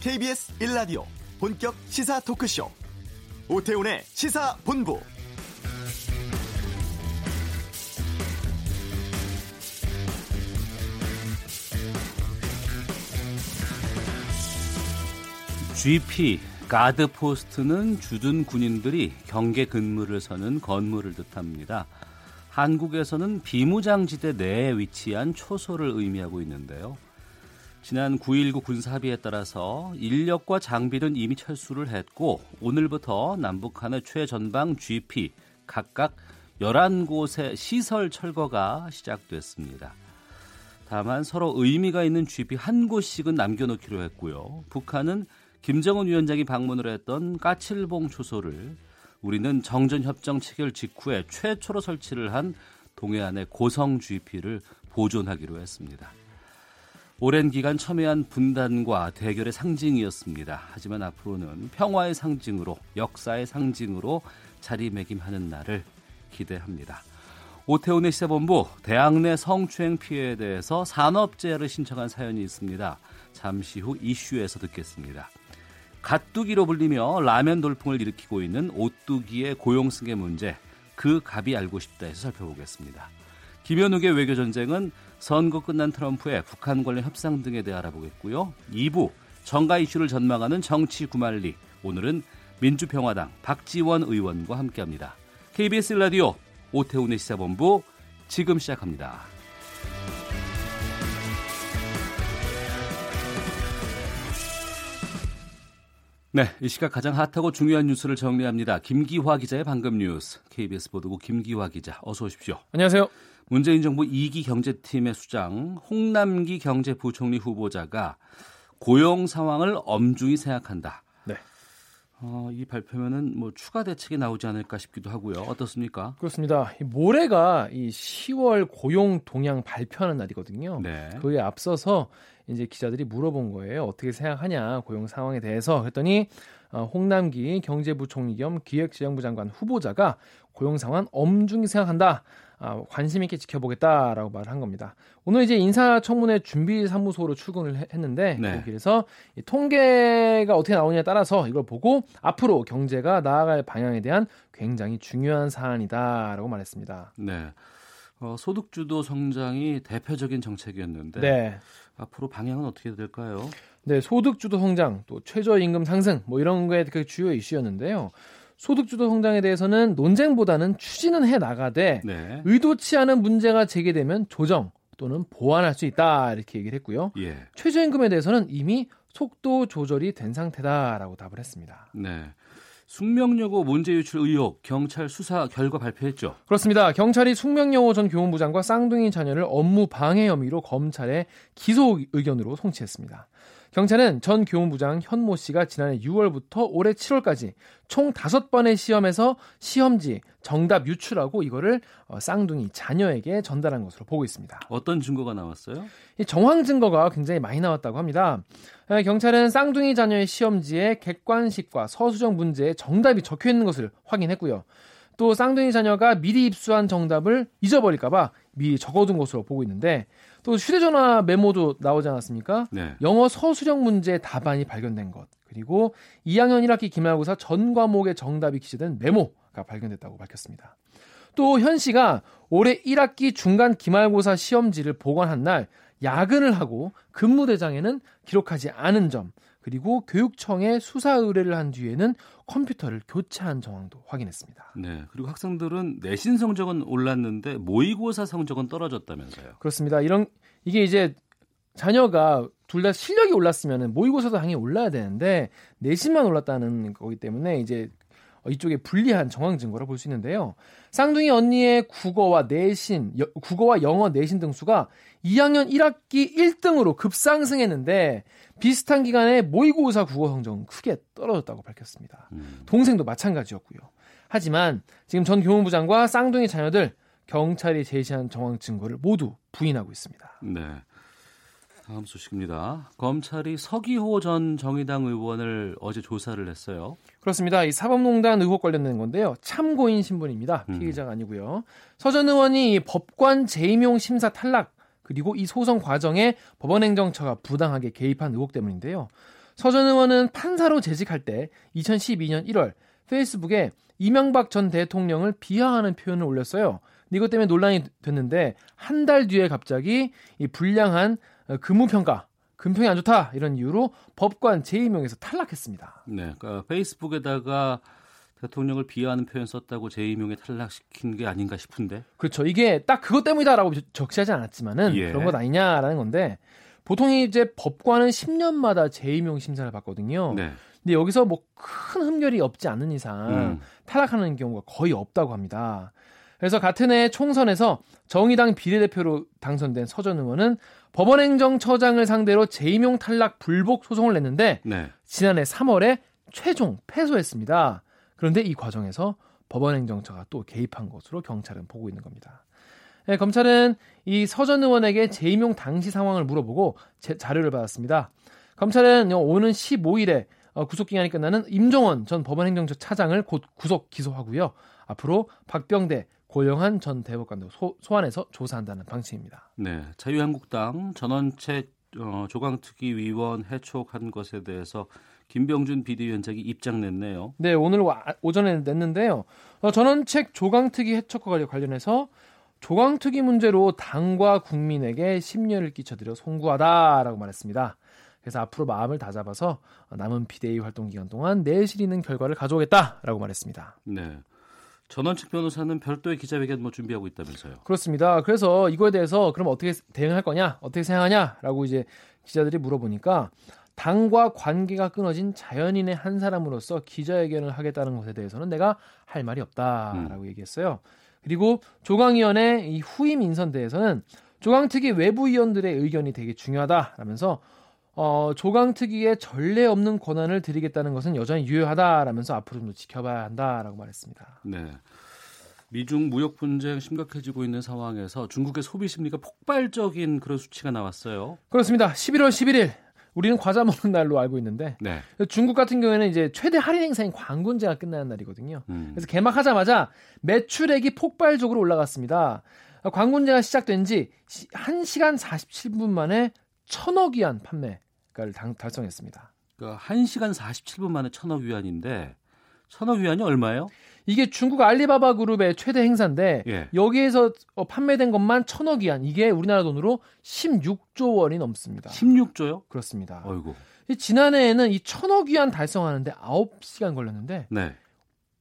KBS 1라디오 본격 시사 토크쇼 오태훈의 시사본부 GP 가드 포스트는 주둔 군인들이 경계 근무를 서는 건물을 뜻합니다. 한국에서는 비무장지대 내에 위치한 초소를 의미하고 있는데요. 지난 9.19 군사합의에 따라서 인력과 장비는 이미 철수를 했고 오늘부터 남북한의 최전방 GP 각각 11곳의 시설 철거가 시작됐습니다. 다만 서로 의미가 있는 GP 한 곳씩은 남겨놓기로 했고요. 북한은 김정은 위원장이 방문을 했던 까칠봉 초소를 우리는 정전협정 체결 직후에 최초로 설치를 한 동해안의 고성 GP를 보존하기로 했습니다. 오랜 기간 첨예한 분단과 대결의 상징이었습니다. 하지만 앞으로는 평화의 상징으로 역사의 상징으로 자리매김하는 날을 기대합니다. 오태훈의 시사본부 대학 내 성추행 피해에 대해서 산업재해를 신청한 사연이 있습니다. 잠시 후 이슈에서 듣겠습니다. 갓두기로 불리며 라면 돌풍을 일으키고 있는 오뚜기의 고용승계 문제 그 갑이 알고 싶다에서 살펴보겠습니다. 김현욱의 외교전쟁은 선거 끝난 트럼프의 북한 관련 협상 등에 대해 알아보겠고요. 2부 정가 이슈를 전망하는 정치 구말리 오늘은 민주평화당 박지원 의원과 함께합니다. KBS 라디오 오태훈의 시사본부 지금 시작합니다. 네, 이 시각 가장 핫하고 중요한 뉴스를 정리합니다. 김기화 기자의 방금 뉴스. KBS 보도국 김기화 기자, 어서 오십시오. 안녕하세요. 문재인 정부 2기 경제팀의 수장 홍남기 경제부총리 후보자가 고용 상황을 엄중히 생각한다. 네. 어, 이 발표면은 뭐 추가 대책이 나오지 않을까 싶기도 하고요. 어떻습니까? 그렇습니다. 모레가 이 10월 고용 동향 발표하는 날이거든요. 네. 그에 앞서서 이제 기자들이 물어본 거예요. 어떻게 생각하냐 고용 상황에 대해서 그랬더니 어, 홍남기 경제부총리 겸 기획재정부 장관 후보자가 고용 상황 엄중히 생각한다. 아, 관심 있게 지켜보겠다라고 말을 한 겁니다. 오늘 이제 인사청문회 준비 사무소로 출근을 했는데 네. 여기에서 이 통계가 어떻게 나오냐에 따라서 이걸 보고 앞으로 경제가 나아갈 방향에 대한 굉장히 중요한 사안이다라고 말했습니다. 네. 어, 소득주도 성장이 대표적인 정책이었는데 네. 앞으로 방향은 어떻게 될까요? 네, 소득주도 성장, 또 최저임금 상승, 뭐 이런 게그 주요 이슈였는데요. 소득주도 성장에 대해서는 논쟁보다는 추진은 해 나가되 네. 의도치 않은 문제가 제기되면 조정 또는 보완할 수 있다 이렇게 얘기를 했고요. 예. 최저임금에 대해서는 이미 속도 조절이 된 상태다라고 답을 했습니다. 네. 숙명여고 문제 유출 의혹 경찰 수사 결과 발표했죠. 그렇습니다. 경찰이 숙명여고 전 교훈부장과 쌍둥이 자녀를 업무 방해 혐의로 검찰에 기소 의견으로 송치했습니다. 경찰은 전 교훈부장 현모 씨가 지난해 6월부터 올해 7월까지 총 5번의 시험에서 시험지 정답 유출하고 이거를 어, 쌍둥이 자녀에게 전달한 것으로 보고 있습니다. 어떤 증거가 나왔어요? 이 정황 증거가 굉장히 많이 나왔다고 합니다. 에, 경찰은 쌍둥이 자녀의 시험지에 객관식과 서술형 문제에 정답이 적혀 있는 것을 확인했고요. 또 쌍둥이 자녀가 미리 입수한 정답을 잊어버릴까봐 미리 적어둔 것으로 보고 있는데 또 휴대전화 메모도 나오지 않았습니까? 네. 영어 서술형 문제 답안이 발견된 것 그리고 2학년 1학기 기말고사 전 과목의 정답이 기재된 메모가 발견됐다고 밝혔습니다. 또 현 씨가 올해 1학기 중간 기말고사 시험지를 보관한 날 야근을 하고 근무대장에는 기록하지 않은 점 그리고 교육청에 수사 의뢰를 한 뒤에는 컴퓨터를 교체한 정황도 확인했습니다. 네. 그리고 학생들은 내신 성적은 올랐는데 모의고사 성적은 떨어졌다면서요. 그렇습니다. 이런 이게 이제 자녀가 둘 다 실력이 올랐으면 모의고사도 당연히 올라야 되는데 내신만 올랐다는 거기 때문에 이제 이쪽에 불리한 정황 증거를 볼수 있는데요. 쌍둥이 언니의 국어와 내신, 여, 국어와 영어 내신 등수가 2학년 1학기 1등으로 급상승했는데 비슷한 기간에 모의고사 국어 성적은 크게 떨어졌다고 밝혔습니다. 음. 동생도 마찬가지였고요. 하지만 지금 전 교무부장과 쌍둥이 자녀들 경찰이 제시한 정황 증거를 모두 부인하고 있습니다. 네. 다음 소식입니다. 검찰이 서기호 전 정의당 의원을 어제 조사를 했어요. 그렇습니다. 이 사법농단 의혹 관련된 건데요. 참고인 신분입니다. 음. 피의자가 아니고요. 서 전 의원이 법관 재임용 심사 탈락 그리고 이 소송 과정에 법원행정처가 부당하게 개입한 의혹 때문인데요. 서 전 의원은 판사로 재직할 때 2012년 1월 페이스북에 이명박 전 대통령을 비하하는 표현을 올렸어요. 이것 때문에 논란이 됐는데 한 달 뒤에 갑자기 이 불량한 어, 근무평가 금평이 안 좋다 이런 이유로 법관 재임용에서 탈락했습니다. 네, 그러니까 페이스북에다가 대통령을 비하하는 표현 썼다고 재임용에 탈락시킨 게 아닌가 싶은데. 그렇죠. 이게 딱 그것 때문이다라고 적시하지 않았지만은 예. 그런 것 아니냐라는 건데 보통 이제 법관은 10년마다 재임용 심사를 받거든요. 네. 근데 여기서 뭐 큰 흠결이 없지 않은 이상 음. 탈락하는 경우가 거의 없다고 합니다. 그래서 같은 해 총선에서 정의당 비례대표로 당선된 서전 의원은 법원행정처장을 상대로 재임용 탈락 불복 소송을 냈는데 네. 지난해 3월에 최종 패소했습니다. 그런데 이 과정에서 법원행정처가 또 개입한 것으로 경찰은 보고 있는 겁니다. 네, 검찰은 이 서전 의원에게 재임용 당시 상황을 물어보고 제, 자료를 받았습니다. 검찰은 오는 15일에 어, 구속 기간이 끝나는 임종원 전 법원행정처 차장을 곧 구속 기소하고요. 앞으로 박병대 고영한 전 대법관도 소, 소환해서 조사한다는 방침입니다. 네. 자유한국당 전원책 어, 조강특위 위원 해촉한 것에 대해서 김병준 비대위원장이 입장 냈네요. 네, 오늘 와- 오전에 냈는데요. 어, 전원책 조강특위 해촉과 관련해서 조강특위 문제로 당과 국민에게 심려를 끼쳐드려 송구하다라고 말했습니다. 그래서 앞으로 마음을 다잡아서 남은 비대위 활동 기간 동안 내실 있는 결과를 가져오겠다라고 말했습니다. 네. 전원책 변호사는 별도의 기자회견 뭐 준비하고 있다면서요. 그렇습니다. 그래서 이거에 대해서 그럼 어떻게 대응할 거냐, 어떻게 생각하냐라고 이제 기자들이 물어보니까 당과 관계가 끊어진 자연인의 한 사람으로서 기자회견을 하겠다는 것에 대해서는 내가 할 말이 없다라고 얘기했어요. 그리고 조강위원회 이 후임 인선 대에서는 조강특위 외부 위원들의 의견이 되게 중요하다라면서 어, 조강 특위의 전례 없는 권한을 드리겠다는 것은 여전히 유효하다라면서 앞으로 좀 지켜봐야 한다라고 말했습니다. 네. 미중 무역 분쟁 심각해지고 있는 상황에서 중국의 소비 심리가 폭발적인 그런 수치가 나왔어요. 그렇습니다. 11월 11일 우리는 과자 먹는 날로 알고 있는데 네. 중국 같은 경우에는 이제 최대 할인 행사인 광군제가 끝나는 날이거든요. 음. 그래서 개막하자마자 매출액이 폭발적으로 올라갔습니다. 광군제가 시작된 지 1시간 47분 만에 천억 위안 판매가를 당- 달성했습니다. 그러니까 1시간 47분 만에 천억 위안인데 천억 위안이 얼마예요? 이게 중국 알리바바 그룹의 최대 행사인데 예. 여기에서 어, 판매된 것만 천억 위안 이게 우리나라 돈으로 16조 원이 넘습니다. 16조요? 그렇습니다. 어이구. 이 지난해에는 이 천억 위안 달성하는데 9시간 걸렸는데 네.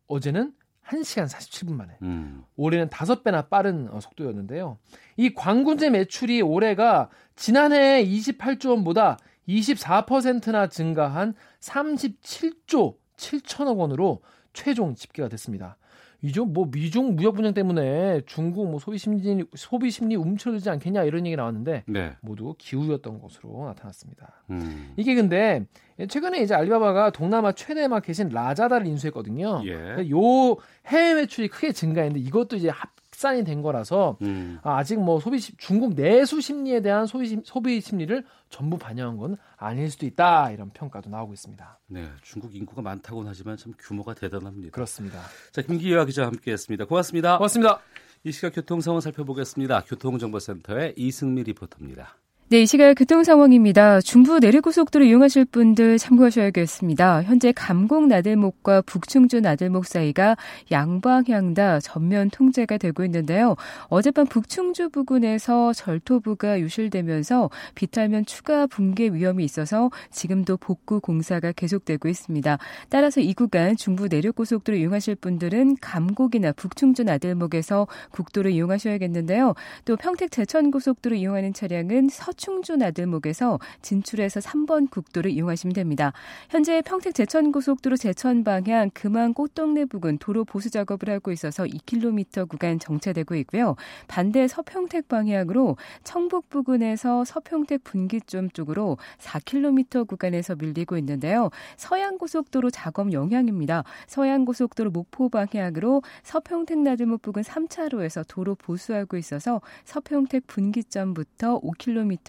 어제는 1시간 47분 만에 음. 올해는 다섯 배나 빠른 어, 속도였는데요. 이 광군제 매출이 올해가 지난해 28조 원보다 24%나 증가한 37조 7천억 원으로 최종 집계가 됐습니다. 이죠 뭐 미중 무역 분쟁 때문에 중국 뭐 소비 심리 소비 심리 움츠러들지 않겠냐 이런 얘기 나왔는데 네. 모두 기우였던 것으로 나타났습니다. 음. 이게 근데 최근에 이제 알리바바가 동남아 최대 마켓인 라자다를 인수했거든요. 예. 요 해외 매출이 크게 증가했는데 이것도 이제 합 산이 된 거라서 음. 아, 아직 뭐 소비 심- 중국 내수 심리에 대한 소비 심, 소비 심리를 전부 반영한 건 아닐 수도 있다 이런 평가도 나오고 있습니다. 네. 중국 인구가 많다고는 하지만 참 규모가 대단합니다. 그렇습니다. 자, 김기화 기자 와 함께했습니다. 고맙습니다. 고맙습니다. 이 시각 교통 상황 살펴보겠습니다. 교통정보센터의 이승미 리포터입니다. 네, 이 시각 교통 상황입니다. 중부 내륙고속도로 이용하실 분들 참고하셔야겠습니다. 현재 감곡 나들목과 북충주 나들목 사이가 양방향 다 전면 통제가 되고 있는데요. 어젯밤 북충주 부근에서 절토부가 유실되면서 비탈면 추가 붕괴 위험이 있어서 지금도 복구 공사가 계속되고 있습니다. 따라서 이 구간 중부 내륙고속도로 이용하실 분들은 감곡이나 북충주 나들목에서 국도를 이용하셔야겠는데요. 또 평택 제천고속도로 이용하는 차량은 서 충주 나들목에서 진출해서 3번 국도를 이용하시면 됩니다. 현재 평택 제천고속도로 제천 방향 금안 꽃동네 부근 도로 보수 작업을 하고 있어서 2km 구간 정체되고 있고요. 반대 서평택 방향으로 청북 부근에서 서평택 분기점 쪽으로 4km 구간에서 밀리고 있는데요. 서양고속도로 작업 영향입니다. 서양고속도로 목포 방향으로 서평택 나들목 부근 3차로에서 도로 보수하고 있어서 서평택 분기점부터 5km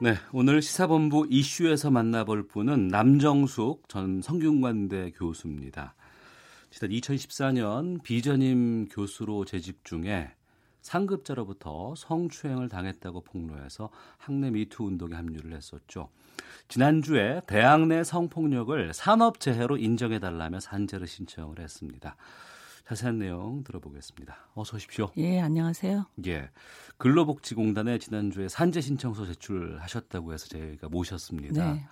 네, 오늘 시사본부 이슈에서 만나볼 분은 남정숙 전 성균관대 교수입니다. 지난 2014년 비전임 교수로 재직 중에 상급자로부터 성추행을 당했다고 폭로해서 학내 미투 운동에 합류를 했었죠. 지난주에 대학 내 성폭력을 산업재해로 인정해달라며 산재를 신청을 했습니다. 자세한 내용 들어보겠습니다. 어서 오십시오. 예, 안녕하세요. 예. 근로복지공단에 지난주에 산재 신청서 제출하셨다고 해서 저희가 모셨습니다. 네.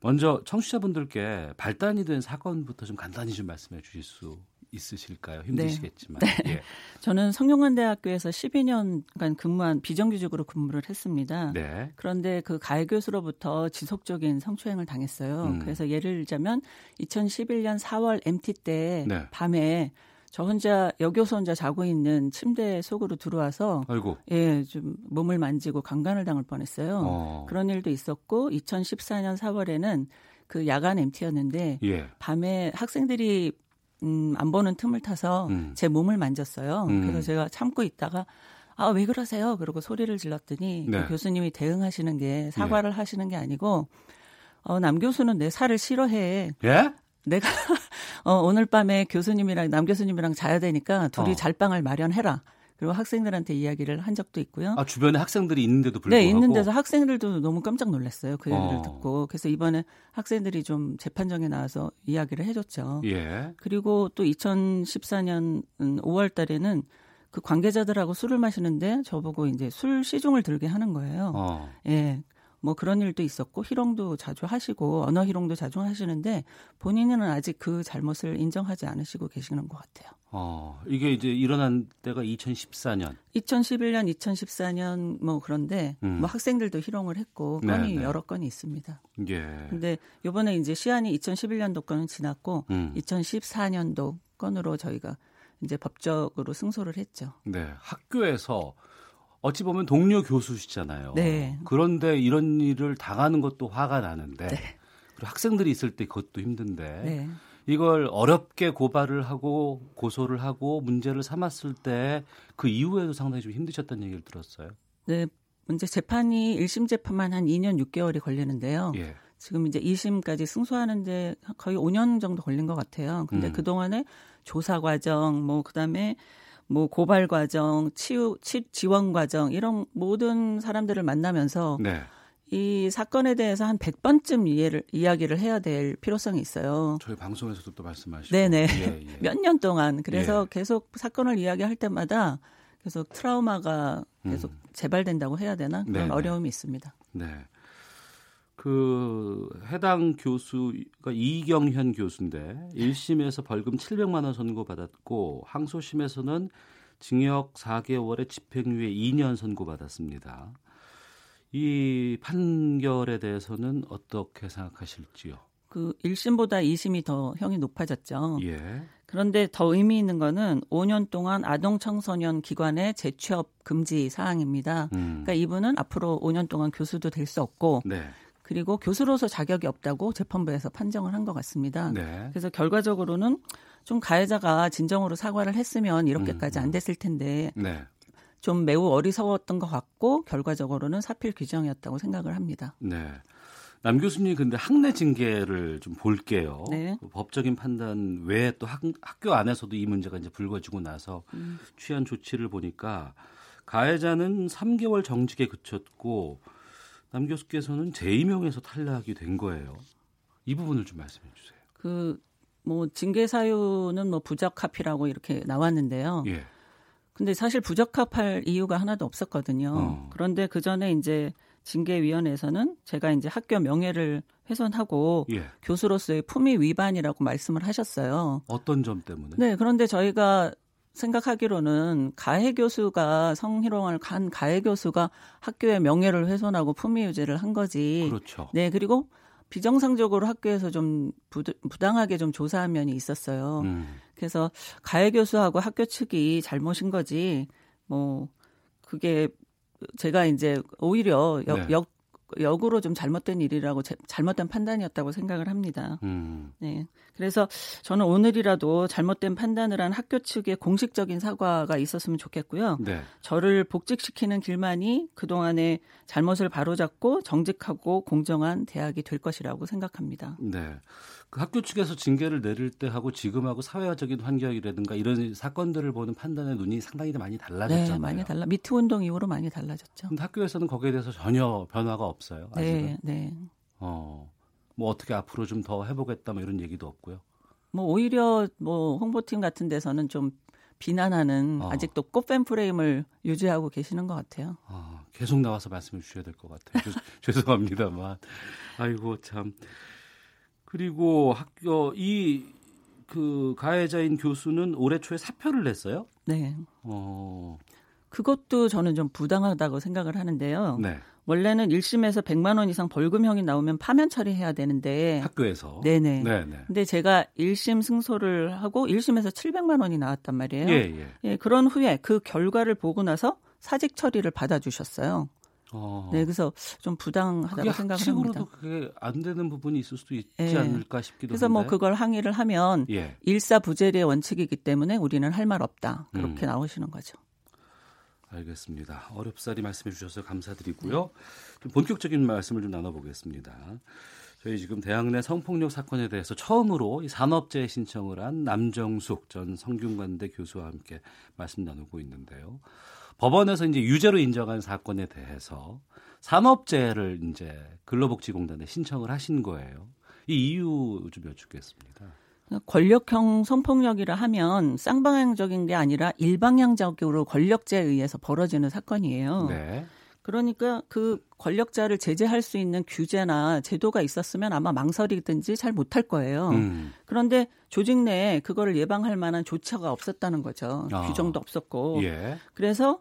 먼저 청취자분들께 발단이 된 사건부터 좀 간단히 좀 말씀해 주실 수 있으실까요? 힘드시겠지만. 네. 네. 예. 저는 성균관대학교에서 12년간 근무한 비정규직으로 근무를 했습니다. 네. 그런데 그 가해 교수로부터 지속적인 성추행을 당했어요. 음. 그래서 예를 들자면 2011년 4월 MT 때 네. 밤에 저 혼자 여교수 혼자 자고 있는 침대 속으로 들어와서 아이고. 예, 좀 몸을 만지고 강간을 당할 뻔했어요. 어. 그런 일도 있었고 2014년 4월에는 그 야간 MT였는데 예. 밤에 학생들이 음, 안 보는 틈을 타서 음. 제 몸을 만졌어요. 음. 그래서 제가 참고 있다가 아, 왜 그러세요? 그러고 소리를 질렀더니 네. 그 교수님이 대응하시는 게 사과를 예. 하시는 게 아니고 어, 남 교수는 내 살을 싫어해. 예? 내가 어, 오늘 밤에 교수님이랑 남 교수님이랑 자야 되니까 둘이 어. 잘방을 마련해라. 그리고 학생들한테 이야기를 한 적도 있고요. 아, 주변에 학생들이 있는데도 불구하고. 네, 있는데서 학생들도 너무 깜짝 놀랐어요. 그 얘기를 어. 듣고. 그래서 이번에 학생들이 좀 재판정에 나와서 이야기를 해줬죠. 예. 그리고 또 2014년 5월 달에는 그 관계자들하고 술을 마시는데 저보고 이제 술 시중을 들게 하는 거예요. 어. 예. 뭐 그런 일도 있었고 희롱도 자주 하시고 언어 희롱도 자주 하시는데 본인은 아직 그 잘못을 인정하지 않으시고 계시는 것 같아요. 어, 이게 이제 일어난 때가 2014년. 2011년, 2014년 뭐 그런데 음. 뭐 학생들도 희롱을 했고 건이 네네. 네. 여러 건이 있습니다. 예. 근데 요번에 이제 시한이 2011년도 건은 지났고 음. 2014년도 건으로 저희가 이제 법적으로 승소를 했죠. 네. 학교에서 어찌 보면 동료 교수시잖아요. 네. 그런데 이런 일을 당하는 것도 화가 나는데 네. 그리고 학생들이 있을 때 그것도 힘든데 네. 이걸 어렵게 고발을 하고 고소를 하고 문제를 삼았을 때 그 이후에도 상당히 좀 힘드셨다는 얘기를 들었어요. 네. 문제 재판이 1심 재판만 한 2년 6개월이 걸리는데요. 예. 지금 이제 2심까지 승소하는데 거의 5년 정도 걸린 것 같아요. 근데 음. 그동안에 조사 과정, 뭐, 그 다음에 뭐 고발 과정, 치유, 치, 지원 과정 이런 모든 사람들을 만나면서 네. 이 사건에 대해서 한 100번쯤 이해를 이야기를 해야 될 필요성이 있어요. 저희 방송에서도 또 말씀하시고 네네 예, 예. 몇년 동안 그래서 예. 계속 사건을 이야기할 때마다 계속 트라우마가 계속 음. 재발된다고 해야 되나 그런 네네. 어려움이 있습니다. 네. 그 해당 교수가 이경현 교수인데 1심에서 벌금 700만 원 선고받았고 항소심에서는 징역 4개월에 집행유예 2년 선고받았습니다. 이 판결에 대해서는 어떻게 생각하실지요? 그 1심보다 2심이 더 형이 높아졌죠. 예. 그런데 더 의미 있는 거는 5년 동안 아동 청소년 기관의 재취업 금지 사항입니다. 음. 그러니까 이분은 앞으로 5년 동안 교수도 될 수 없고 네. 그리고 교수로서 자격이 없다고 재판부에서 판정을 한 것 같습니다. 네. 그래서 결과적으로는 좀 가해자가 진정으로 사과를 했으면 이렇게까지 음, 안 음. 됐을 텐데 네. 좀 매우 어리석었던 것 같고 결과적으로는 사필 규정이었다고 생각을 합니다. 네. 남 교수님 근데 학내 징계를 좀 볼게요. 네. 법적인 판단 외에 또 학, 학교 안에서도 이 문제가 이제 불거지고 나서 음. 취한 조치를 보니까 가해자는 3개월 정직에 그쳤고 남 교수께서는 재임용에서 탈락이 된 거예요. 이 부분을 좀 말씀해 주세요. 그 뭐 징계 사유는 뭐 부적합이라고 이렇게 나왔는데요. 예. 근데 사실 부적합할 이유가 하나도 없었거든요. 어. 그런데 그 전에 이제 징계위원회에서는 제가 이제 학교 명예를 훼손하고 예. 교수로서의 품위 위반이라고 말씀을 하셨어요. 어떤 점 때문에? 네, 그런데 저희가 생각하기로는 가해 교수가 성희롱을 간 가해 교수가 학교의 명예를 훼손하고 품위 유지를 한 거지. 그렇죠. 네, 그리고 비정상적으로 학교에서 좀 부당하게 좀 조사한 면이 있었어요. 음. 그래서 가해 교수하고 학교 측이 잘못인 거지. 뭐 그게 제가 이제 오히려 역, 네. 역 역으로 좀 잘못된 일이라고 제, 잘못된 판단이었다고 생각을 합니다. 음. 네. 그래서 저는 오늘이라도 잘못된 판단을 한 학교 측의 공식적인 사과가 있었으면 좋겠고요. 네. 저를 복직시키는 길만이 그동안의 잘못을 바로잡고 정직하고 공정한 대학이 될 것이라고 생각합니다. 네. 그 학교 측에서 징계를 내릴 때 하고 지금하고 사회적인 환경이라든가 이런 사건들을 보는 판단의 눈이 상당히 많이 달라졌잖아요. 네, 많이 달라. 미투 운동 이후로 많이 달라졌죠. 근데 학교에서는 거기에 대해서 전혀 변화가 없어요. 네, 아직은. 네, 네. 어. 뭐 어떻게 앞으로 좀 더 해보겠다 뭐 이런 얘기도 없고요. 뭐 오히려 뭐 홍보팀 같은 데서는 좀 비난하는 어. 아직도 꽃뱀 프레임을 유지하고 계시는 것 같아요. 아, 계속 나와서 말씀해 주셔야 될 것 같아요. 죄송합니다만. 아이고 참. 그리고 학교 이 그 가해자인 교수는 올해 초에 사표를 냈어요? 네. 어. 그것도 저는 좀 부당하다고 생각을 하는데요. 네. 원래는 1심에서 100만 원 이상 벌금형이 나오면 파면 처리해야 되는데 학교에서 네네. 네네. 근데 제가 1심 승소를 하고 1심에서 700만 원이 나왔단 말이에요. 예, 예. 예, 그런 후에 그 결과를 보고 나서 사직 처리를 받아 주셨어요. 어. 네, 그래서 좀 부당하다고 생각을 합니다. 그게 안 되는 부분이 있을 수도 있지 예. 않을까 싶기도 그래서 한데. 뭐 그걸 항의를 하면 예. 일사부재리의 원칙이기 때문에 우리는 할 말 없다. 그렇게 음. 나오시는 거죠. 알겠습니다. 어렵사리 말씀해 주셔서 감사드리고요. 좀 본격적인 말씀을 좀 나눠보겠습니다. 저희 지금 대학 내 성폭력 사건에 대해서 처음으로 산업재해 신청을 한 남정숙 전 성균관대 교수와 함께 말씀 나누고 있는데요. 법원에서 이제 유죄로 인정한 사건에 대해서 산업재해를 이제 근로복지공단에 신청을 하신 거예요. 이 이유 좀 여쭙겠습니다. 권력형 성폭력이라 하면 쌍방향적인 게 아니라 일방향적으로 권력자에 의해서 벌어지는 사건이에요. 네. 그러니까 그 권력자를 제재할 수 있는 규제나 제도가 있었으면 아마 망설이든지 잘 못할 거예요. 음. 그런데 조직 내에 그거를 예방할 만한 조처가 없었다는 거죠. 아. 규정도 없었고. 예. 그래서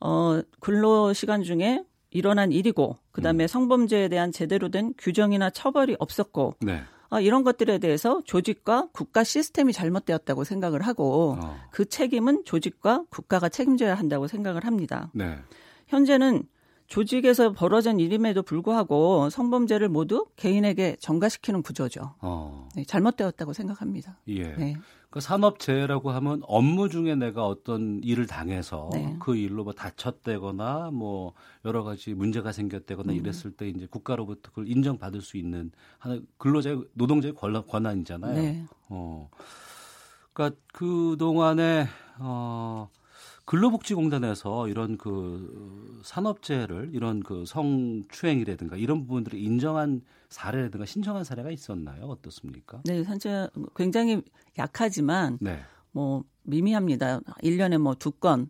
어 근로 시간 중에 일어난 일이고 그다음에 음. 성범죄에 대한 제대로 된 규정이나 처벌이 없었고 네. 어, 이런 것들에 대해서 조직과 국가 시스템이 잘못되었다고 생각을 하고 어. 그 책임은 조직과 국가가 책임져야 한다고 생각을 합니다. 네. 현재는 조직에서 벌어진 일임에도 불구하고 성범죄를 모두 개인에게 전가시키는 구조죠. 어. 네, 잘못되었다고 생각합니다. 예. 네. 그 산업재해라고 하면 업무 중에 내가 어떤 일을 당해서 네. 그 일로 뭐 다쳤다거나 뭐 여러 가지 문제가 생겼다거나 음. 이랬을 때 이제 국가로부터 그걸 인정받을 수 있는 하나 근로자의 노동자의 권한, 이잖아요 네. 어. 그러니까 그 동안에 어 근로복지공단에서 이런 그 산업재해를 이런 그 성추행이라든가 이런 부분들을 인정한 사례라든가 신청한 사례가 있었나요? 어떻습니까? 네, 사실 굉장히 약하지만 네. 뭐 미미합니다. 1년에 뭐 두 건,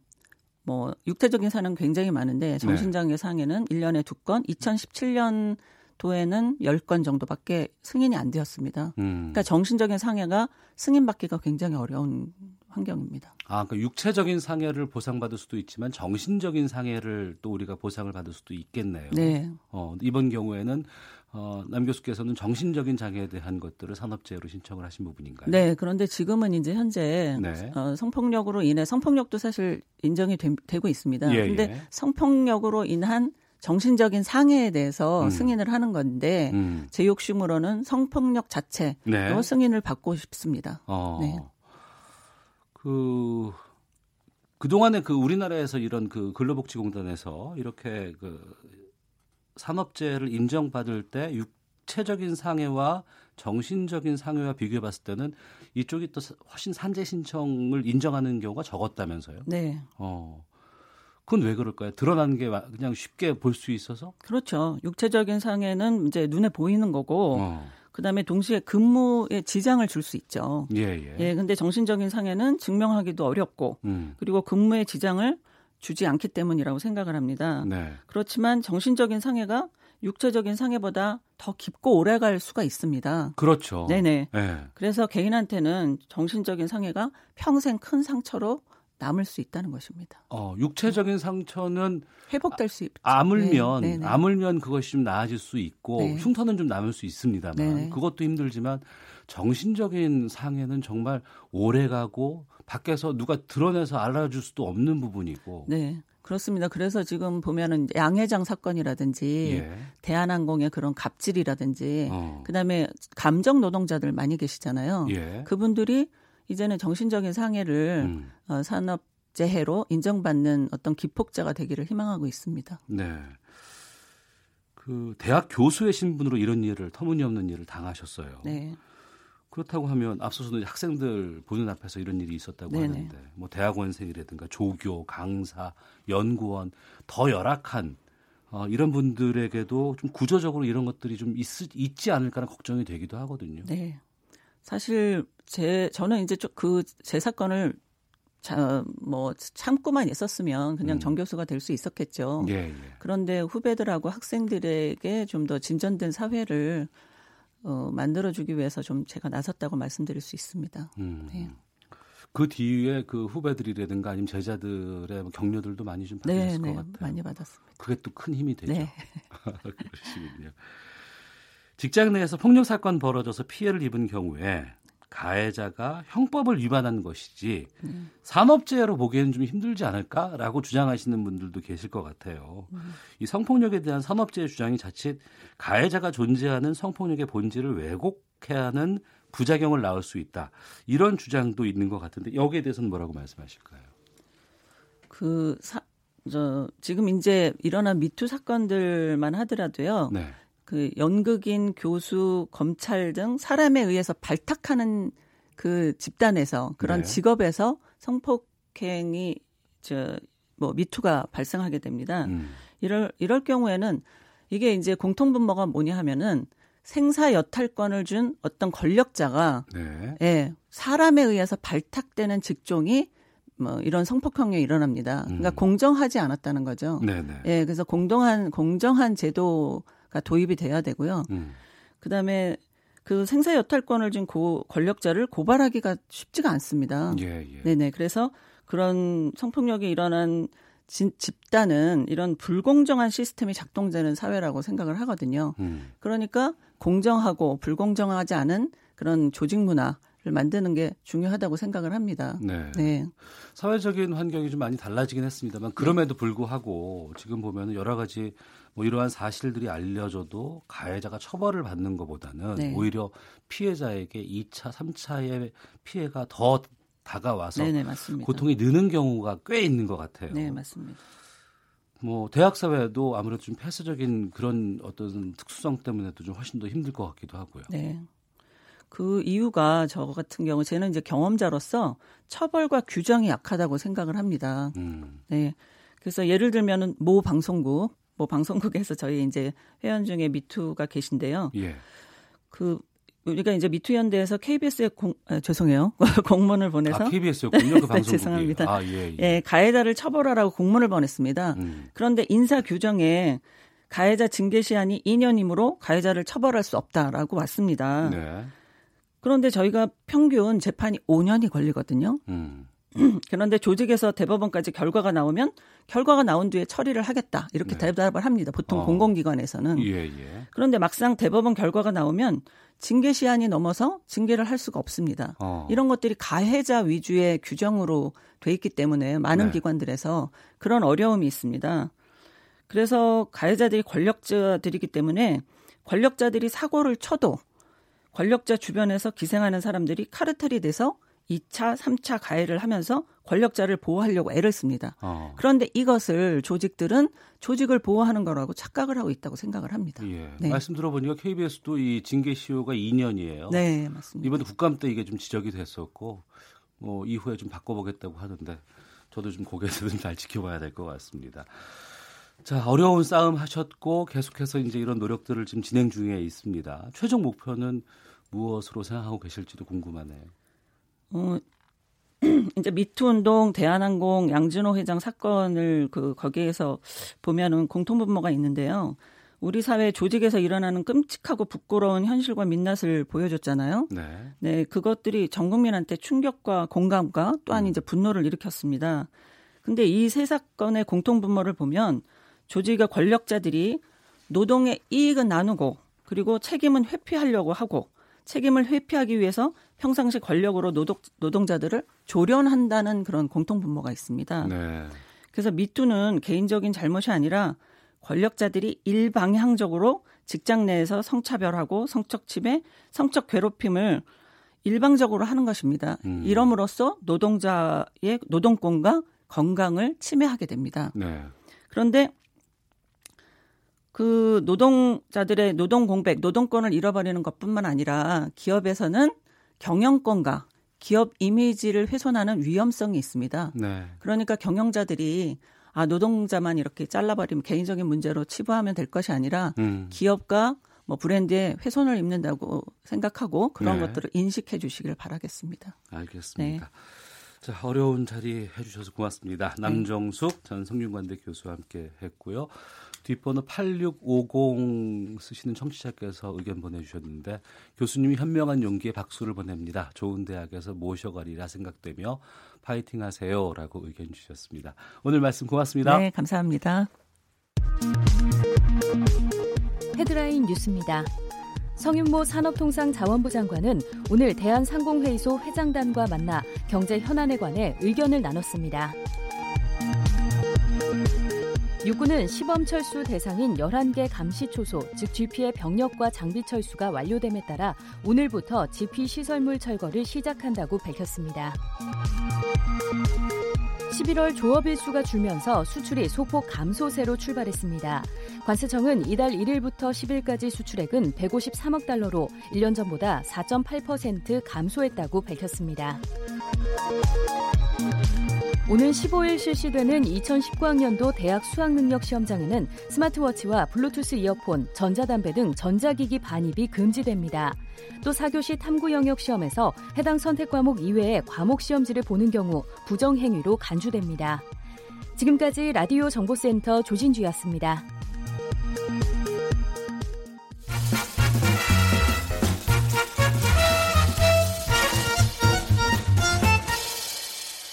뭐 육체적인 사는 굉장히 많은데 네. 정신장애 상해는 1년에 두 건, 2017년 도에는 10건 정도밖에 승인이 안 되었습니다. 음. 그러니까 정신적인 상해가 승인받기가 굉장히 어려운 환경입니다. 아, 그러니까 육체적인 상해를 보상받을 수도 있지만 정신적인 상해를 또 우리가 보상을 받을 수도 있겠네요. 네. 어, 이번 경우에는 어, 남 교수께서는 정신적인 장애에 대한 것들을 산업재해로 신청을 하신 부분인가요? 네, 그런데 지금은 이제 현재 네. 어, 성폭력으로 인해 성폭력도 사실 인정이 되, 고 있습니다. 그런데 예, 예. 성폭력으로 인한 정신적인 상해에 대해서 음. 승인을 하는 건데 음. 제 욕심으로는 성폭력 자체로 네. 승인을 받고 싶습니다. 어. 네. 그 그동안에 그 우리나라에서 이런 그 근로복지공단에서 이렇게 그 산업재해를 인정받을 때 육체적인 상해와 정신적인 상해와 비교해 봤을 때는 이쪽이 또 훨씬 산재 신청을 인정하는 경우가 적었다면서요? 네. 어. 그건 왜 그럴까요? 드러나는 게 그냥 쉽게 볼 수 있어서? 그렇죠. 육체적인 상해는 이제 눈에 보이는 거고 어. 그다음에 동시에 근무에 지장을 줄 수 있죠. 예, 예. 예, 근데 정신적인 상해는 증명하기도 어렵고 음. 그리고 근무에 지장을 주지 않기 때문이라고 생각을 합니다. 네. 그렇지만 정신적인 상해가 육체적인 상해보다 더 깊고 오래 갈 수가 있습니다. 그렇죠. 네네. 네. 그래서 개인한테는 정신적인 상해가 평생 큰 상처로 남을 수 있다는 것입니다. 어, 육체적인 상처는 회복될 수 있죠. 아물면 네, 네, 네. 아물면 그것이 좀 나아질 수 있고 네. 흉터는 좀 남을 수 있습니다만 네, 네. 그것도 힘들지만 정신적인 상해는 정말 오래 가고 밖에서 누가 드러내서 알아줄 수도 없는 부분이고. 네. 그렇습니다. 그래서 지금 보면은 양회장 사건이라든지 예. 대한항공의 그런 갑질이라든지 어. 그다음에 감정 노동자들 많이 계시잖아요. 예. 그분들이 이제는 정신적인 상해를 음. 어, 산업 재해로 인정받는 어떤 기폭자가 되기를 희망하고 있습니다. 네. 그 대학 교수의 신분으로 이런 일을 터무니없는 일을 당하셨어요. 네. 그렇다고 하면 앞서서도 학생들 보는 앞에서 이런 일이 있었다고 네네. 하는데 뭐 대학원생이라든가 조교, 강사, 연구원 더 열악한 어, 이런 분들에게도 좀 구조적으로 이런 것들이 좀 있, 있지 않을까라는 걱정이 되기도 하거든요. 네. 사실 제 저는 이제 그제 사건을 자, 뭐 참고만 있었으면 그냥 음. 정교수가 될 수 있었겠죠. 예, 예. 그런데 후배들하고 학생들에게 좀 더 진전된 사회를 어, 만들어주기 위해서 좀 제가 나섰다고 말씀드릴 수 있습니다. 음. 네. 그 뒤에 그 후배들이라든가 아니면 제자들의 뭐 격려들도 많이 좀 받았을 네, 것 네, 같아요. 많이 받았습니다. 그게 또 큰 힘이 되죠. 네. 그러시군요. 직장 내에서 폭력 사건 벌어져서 피해를 입은 경우에 가해자가 형법을 위반한 것이지 음. 산업재해로 보기에는 좀 힘들지 않을까라고 주장하시는 분들도 계실 것 같아요. 음. 이 성폭력에 대한 산업재해 주장이 자칫 가해자가 존재하는 성폭력의 본질을 왜곡해야 하는 부작용을 낳을 수 있다. 이런 주장도 있는 것 같은데 여기에 대해서는 뭐라고 말씀하실까요? 그 사, 저, 지금 이제 일어난 미투 사건들만 하더라도요. 네. 그 연극인, 교수, 검찰 등 사람에 의해서 발탁하는 그 집단에서 그런 네. 직업에서 성폭행이 저 뭐 미투가 발생하게 됩니다. 음. 이럴 이럴 경우에는 이게 이제 공통분모가 뭐냐 하면은 생사 여탈권을 준 어떤 권력자가 네. 예, 사람에 의해서 발탁되는 직종이 뭐 이런 성폭행이 일어납니다. 그러니까 음. 공정하지 않았다는 거죠. 네네. 네. 예, 그래서 공정한 공정한 제도 가 도입이 돼야 되고요. 음. 그다음에 그 생사 여탈권을 준 고, 권력자를 고발하기가 쉽지가 않습니다. 예, 예. 네네. 그래서 그런 성폭력이 일어난 진, 집단은 이런 불공정한 시스템이 작동되는 사회라고 생각을 하거든요. 음. 그러니까 공정하고 불공정하지 않은 그런 조직 문화 를 만드는 게 중요하다고 생각을 합니다. 네. 네. 사회적인 환경이 좀 많이 달라지긴 했습니다만 그럼에도 불구하고 지금 보면 여러 가지 뭐 이러한 사실들이 알려져도 가해자가 처벌을 받는 것보다는 네. 오히려 피해자에게 2차, 3차의 피해가 더 다가와서 네네, 고통이 느는 경우가 꽤 있는 것 같아요. 네, 맞습니다. 뭐 대학 사회도 아무래도 좀 폐쇄적인 그런 어떤 특수성 때문에도 좀 훨씬 더 힘들 것 같기도 하고요. 네. 그 이유가 저 같은 경우 저는 이제 경험자로서 처벌과 규정이 약하다고 생각을 합니다. 음. 네. 그래서 예를 들면은 모 방송국 뭐 방송국에서 저희 이제 회원 중에 미투가 계신데요. 예. 그 우리가 이제 미투 연대에서 KBS에 공, 아, 죄송해요. 공문을 보내서 아, KBS였군요. 그 방송국이. 네, 죄송합니다. 아, 예, 예. 예, 가해자를 처벌하라고 공문을 보냈습니다. 음. 그런데 인사 규정에 가해자 징계 시한이 2년이므로 가해자를 처벌할 수 없다라고 왔습니다. 네. 그런데 저희가 평균 재판이 5년이 걸리거든요. 음. 그런데 조직에서 대법원까지 결과가 나오면 결과가 나온 뒤에 처리를 하겠다 이렇게 네. 대답을 합니다. 보통 어. 공공기관에서는. 예, 예. 그런데 막상 대법원 결과가 나오면 징계 시한이 넘어서 징계를 할 수가 없습니다. 어. 이런 것들이 가해자 위주의 규정으로 돼 있기 때문에 많은 네. 기관들에서 그런 어려움이 있습니다. 그래서 가해자들이 권력자들이기 때문에 권력자들이 사고를 쳐도 권력자 주변에서 기생하는 사람들이 카르텔이 돼서 2차, 3차 가해를 하면서 권력자를 보호하려고 애를 씁니다. 어. 그런데 이것을 조직들은 조직을 보호하는 거라고 착각을 하고 있다고 생각을 합니다. 예. 네. 말씀 들어보니까 KBS도 이 징계 시효가 2년이에요. 네, 맞습니다. 이번에 국감 때 이게 좀 지적이 됐었고 뭐 이후에 좀 바꿔보겠다고 하는데 저도 좀 거기에서 좀잘 지켜봐야 될 것 같습니다. 자, 어려운 싸움 하셨고 계속해서 이제 이런 노력들을 지금 진행 중에 있습니다. 최종 목표는 무엇으로 생각하고 계실지도 궁금하네요. 어, 이제 미투 운동 대한항공 양준호 회장 사건을 그 거기에서 보면은 공통 분모가 있는데요. 우리 사회 조직에서 일어나는 끔찍하고 부끄러운 현실과 민낯을 보여줬잖아요. 네. 네, 그것들이 전 국민한테 충격과 공감과 또한 음. 이제 분노를 일으켰습니다. 근데 이 세 사건의 공통 분모를 보면 조직의 권력자들이 노동의 이익은 나누고 그리고 책임은 회피하려고 하고 책임을 회피하기 위해서 평상시 권력으로 노동, 노동자들을 조련한다는 그런 공통 분모가 있습니다. 네. 그래서 미투는 개인적인 잘못이 아니라 권력자들이 일방향적으로 직장 내에서 성차별하고 성적 침해, 성적 괴롭힘을 일방적으로 하는 것입니다. 음. 이럼으로써 노동자의 노동권과 건강을 침해하게 됩니다. 네. 그런데 그 노동자들의 노동 공백, 노동권을 잃어버리는 것뿐만 아니라 기업에서는 경영권과 기업 이미지를 훼손하는 위험성이 있습니다. 네. 그러니까 경영자들이 아 노동자만 이렇게 잘라버리면 개인적인 문제로 치부하면 될 것이 아니라 음. 기업과 뭐 브랜드에 훼손을 입는다고 생각하고 그런 네. 것들을 인식해 주시길 바라겠습니다. 알겠습니다. 네. 자, 어려운 자리 해주셔서 고맙습니다. 남정숙 네. 전 성균관대 교수와 함께 했고요. 뒷번호 8650 쓰시는 청취자께서 의견 보내주셨는데 교수님이 현명한 용기에 박수를 보냅니다. 좋은 대학에서 모셔가리라 생각되며 파이팅 하세요 라고 의견 주셨습니다. 오늘 말씀 고맙습니다. 네, 감사합니다. 헤드라인 뉴스입니다. 성윤모 산업통상자원부 장관은 오늘 대한상공회의소 회장단과 만나 경제 현안에 관해 의견을 나눴습니다. 육군은 시범 철수 대상인 11개 감시 초소, 즉 GP의 병력과 장비 철수가 완료됨에 따라 오늘부터 GP 시설물 철거를 시작한다고 밝혔습니다. 11월 조업일수가 줄면서 수출이 소폭 감소세로 출발했습니다. 관세청은 이달 1일부터 10일까지 수출액은 153억 달러로 1년 전보다 4.8% 감소했다고 밝혔습니다. 오는 15일 실시되는 2019학년도 대학 수학능력 시험장에는 스마트워치와 블루투스 이어폰, 전자담배 등 전자기기 반입이 금지됩니다. 또 4교시 탐구 영역 시험에서 해당 선택 과목 이외의 과목 시험지를 보는 경우 부정행위로 간주됩니다. 지금까지 라디오 정보센터 조진주였습니다.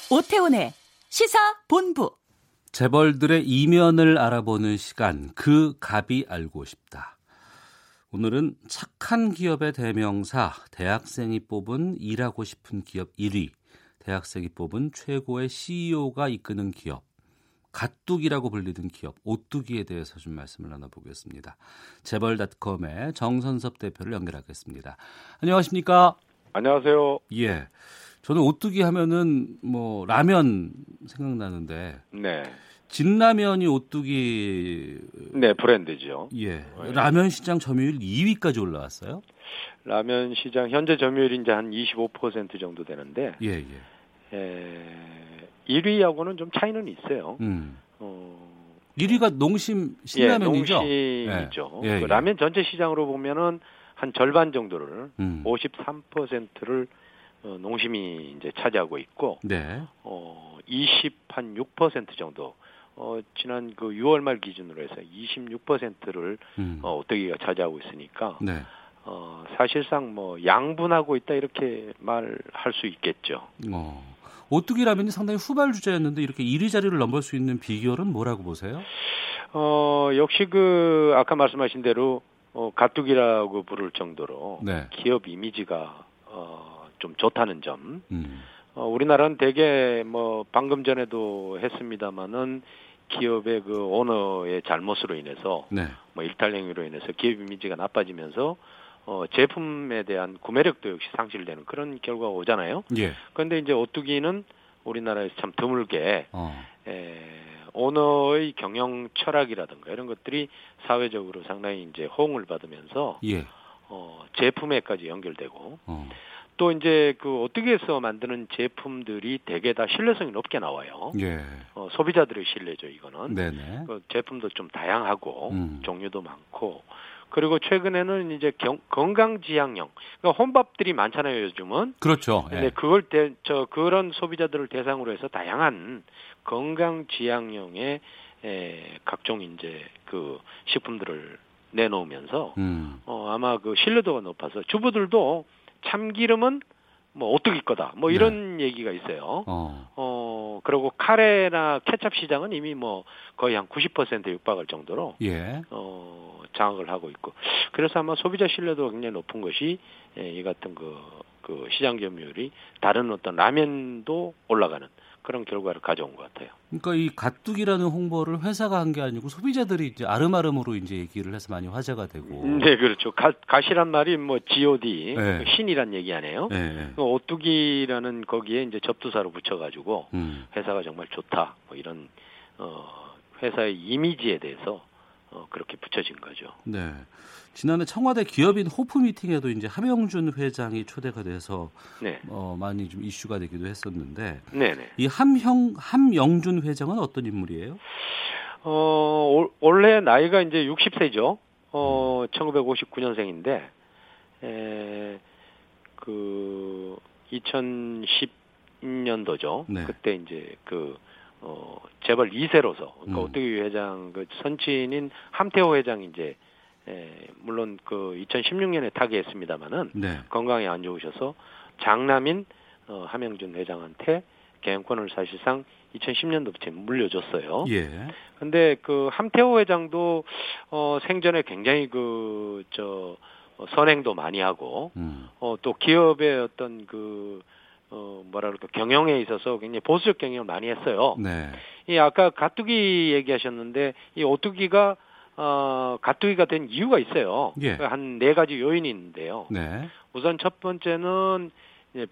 오태훈의 시사 본부. 재벌들의 이면을 알아보는 시간, 그 갑이 알고 싶다. 오늘은 착한 기업의 대명사, 대학생이 뽑은 일하고 싶은 기업 1위, 대학생이 뽑은 최고의 CEO가 이끄는 기업, 가뚝이라고 불리는 기업, 오뚜기에 대해서 좀 말씀을 나눠보겠습니다. 재벌닷컴의 정선섭 대표를 연결하겠습니다. 안녕하십니까? 안녕하세요. 예. 저는 오뚜기 하면은 뭐 라면 생각나는데. 네. 진라면이 오뚜기 네 브랜드죠. 예. 네. 라면 시장 점유율 2위까지 올라왔어요. 라면 시장 현재 점유율이 이제 한 25% 정도 되는데 예, 예. 에, 1위하고는 좀 차이는 있어요. 음. 어, 1위가 농심 신라면이죠. 예, 농심이죠. 예, 예. 그 라면 전체 시장으로 보면은 한 절반 정도를 음. 53%를 어, 농심이 이제 차지하고 있고 네. 어, 20한 6% 정도 어, 지난 그 6월 말 기준으로 해서 26%를 음. 어, 오뚜기가 차지하고 있으니까 네. 어, 사실상 뭐 양분하고 있다 이렇게 말할 수 있겠죠. 어. 오뚜기 라면이 상당히 후발 주자였는데 이렇게 1위 자리를 넘볼 수 있는 비결은 뭐라고 보세요? 어, 역시 그 아까 말씀하신 대로 어, 가뚝이라고 부를 정도로 네. 기업 이미지가 어, 좀 좋다는 점. 음. 어, 우리나라는 대개 뭐 방금 전에도 했습니다마는 기업의 그 오너의 잘못으로 인해서 네. 뭐 일탈 행위로 인해서 기업 이미지가 나빠지면서 어, 제품에 대한 구매력도 역시 상실되는 그런 결과가 오잖아요. 예. 그런데 이제 오뚜기는 우리나라에서 참 드물게 어. 에, 오너의 경영 철학이라든가 이런 것들이 사회적으로 상당히 이제 호응을 받으면서 예. 어, 제품에까지 연결되고 어. 또 이제 그 어떻게 해서 만드는 제품들이 대개 다 신뢰성이 높게 나와요. 예. 어, 소비자들의 신뢰죠, 이거는. 네네. 그 제품도 좀 다양하고 음. 종류도 많고 그리고 최근에는 이제 경, 건강 지향형, 그러니까 혼밥들이 많잖아요, 요즘은. 그렇죠. 예. 그걸 대, 저 그런 소비자들을 대상으로 해서 다양한 건강 지향형의 에, 각종 이제 그 식품들을 내놓으면서 음. 어, 아마 그 신뢰도가 높아서 주부들도 참기름은 뭐 오뚜기 거다. 뭐 이런 네. 얘기가 있어요. 어. 어, 그리고 카레나 케찹 시장은 이미 뭐 거의 한 90% 육박할 정도로 예. 어, 장악을 하고 있고. 그래서 아마 소비자 신뢰도가 굉장히 높은 것이 예, 이 같은 그, 그 시장 점유율이 다른 어떤 라면도 올라가는 그런 결과를 가져온 것 같아요. 그러니까 이 가뚝이라는 홍보를 회사가 한 게 아니고 소비자들이 이제 아름아름으로 이제 얘기를 해서 많이 화제가 되고. 네, 그렇죠. 가, 가시란 말이 뭐 G.O.D. 네. 신이란 얘기 아니에요. 네. 그 오뚜기라는 거기에 이제 접두사로 붙여가지고 음. 회사가 정말 좋다. 뭐 이런 어, 회사의 이미지에 대해서 어, 그렇게 붙여진 거죠. 네. 지난해 청와대 기업인 호프 미팅에도 이제 함영준 회장이 초대가 돼서 네. 어, 많이 좀 이슈가 되기도 했었는데 네네. 이 함형 함영준 회장은 어떤 인물이에요? 어, 원래 나이가 이제 60세죠. 어, 음. 1959년생인데 에, 그 2010년도죠. 네. 그때 이제 그 어, 재벌 2세로서 그러니까 음. 오뚜기 회장 그 선친인 함태호 회장이 이제 에, 물론 그 2016년에 타계했습니다마는 네. 건강이 안 좋으셔서 장남인 어, 함영준 회장한테 개연권을 사실상 2010년도부터 물려줬어요. 예. 근데 그 함태호 회장도 어 생전에 굉장히 그저 어, 선행도 많이 하고 음. 어또 기업의 어떤 그 어, 뭐라 그럴까, 경영에 있어서 굉장히 보수적 경영을 많이 했어요. 네. 이 아까 가뚜기 얘기하셨는데, 이 오뚜기가, 어, 가뚜기가 된 이유가 있어요. 예. 한네 가지 요인이 있는데요. 네. 우선 첫 번째는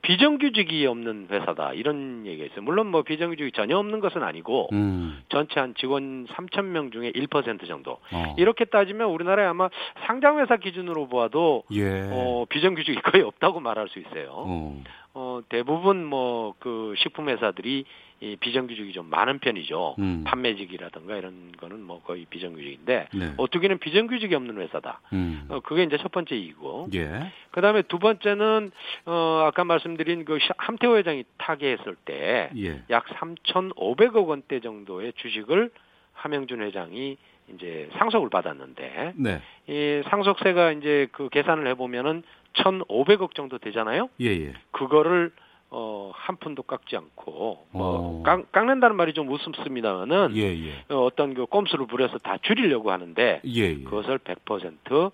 비정규직이 없는 회사다 이런 얘기가 있어요. 물론 뭐 비정규직이 전혀 없는 것은 아니고 음. 전체 한 직원 3천 명 중에 1% 정도. 어. 이렇게 따지면 우리나라에 아마 상장 회사 기준으로 보아도 예. 어, 비정규직이 거의 없다고 말할 수 있어요. 어. 어, 대부분 뭐 그 식품 회사들이 이 비정규직이 좀 많은 편이죠. 음. 판매직이라든가 이런 거는 뭐 거의 비정규직인데 네. 어떻게는 비정규직이 없는 회사다. 음. 어, 그게 이제 첫 번째 이고. 예. 그다음에 두 번째는 어 아까 말씀드린 그 함태호 회장이 타계했을 때약 예. 3,500억 원대 정도의 주식을 함영준 회장이 이제 상속을 받았는데 네. 이 상속세가 이제 그 계산을 해보면은 1,500억 정도 되잖아요. 예, 예. 그거를 어, 한 푼도 깎지 않고, 뭐, 어. 깎, 깎는다는 말이 좀 우습습니다만은, 예, 예. 어, 어떤 그 꼼수를 부려서 다 줄이려고 하는데, 예, 예. 그것을 100%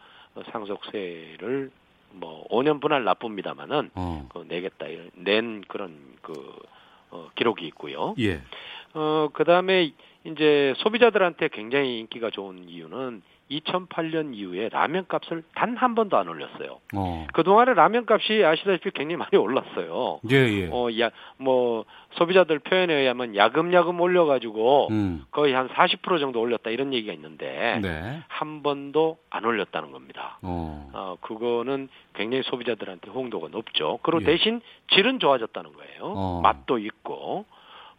상속세를 뭐, 5년 분할 납부입니다만은, 어. 그 내겠다, 낸 그런 그, 어, 기록이 있고요. 예. 어, 그 다음에 이제 소비자들한테 굉장히 인기가 좋은 이유는 2008년 이후에 라면 값을 단 한 번도 안 올렸어요. 어. 그동안에 라면 값이 아시다시피 굉장히 많이 올랐어요. 예, 예. 어, 야, 뭐, 소비자들 표현에 의하면 야금야금 올려가지고 음. 거의 한 40% 정도 올렸다 이런 얘기가 있는데 네. 한 번도 안 올렸다는 겁니다. 어. 어. 그거는 굉장히 소비자들한테 호응도가 높죠. 그리고 예. 대신 질은 좋아졌다는 거예요. 어. 맛도 있고.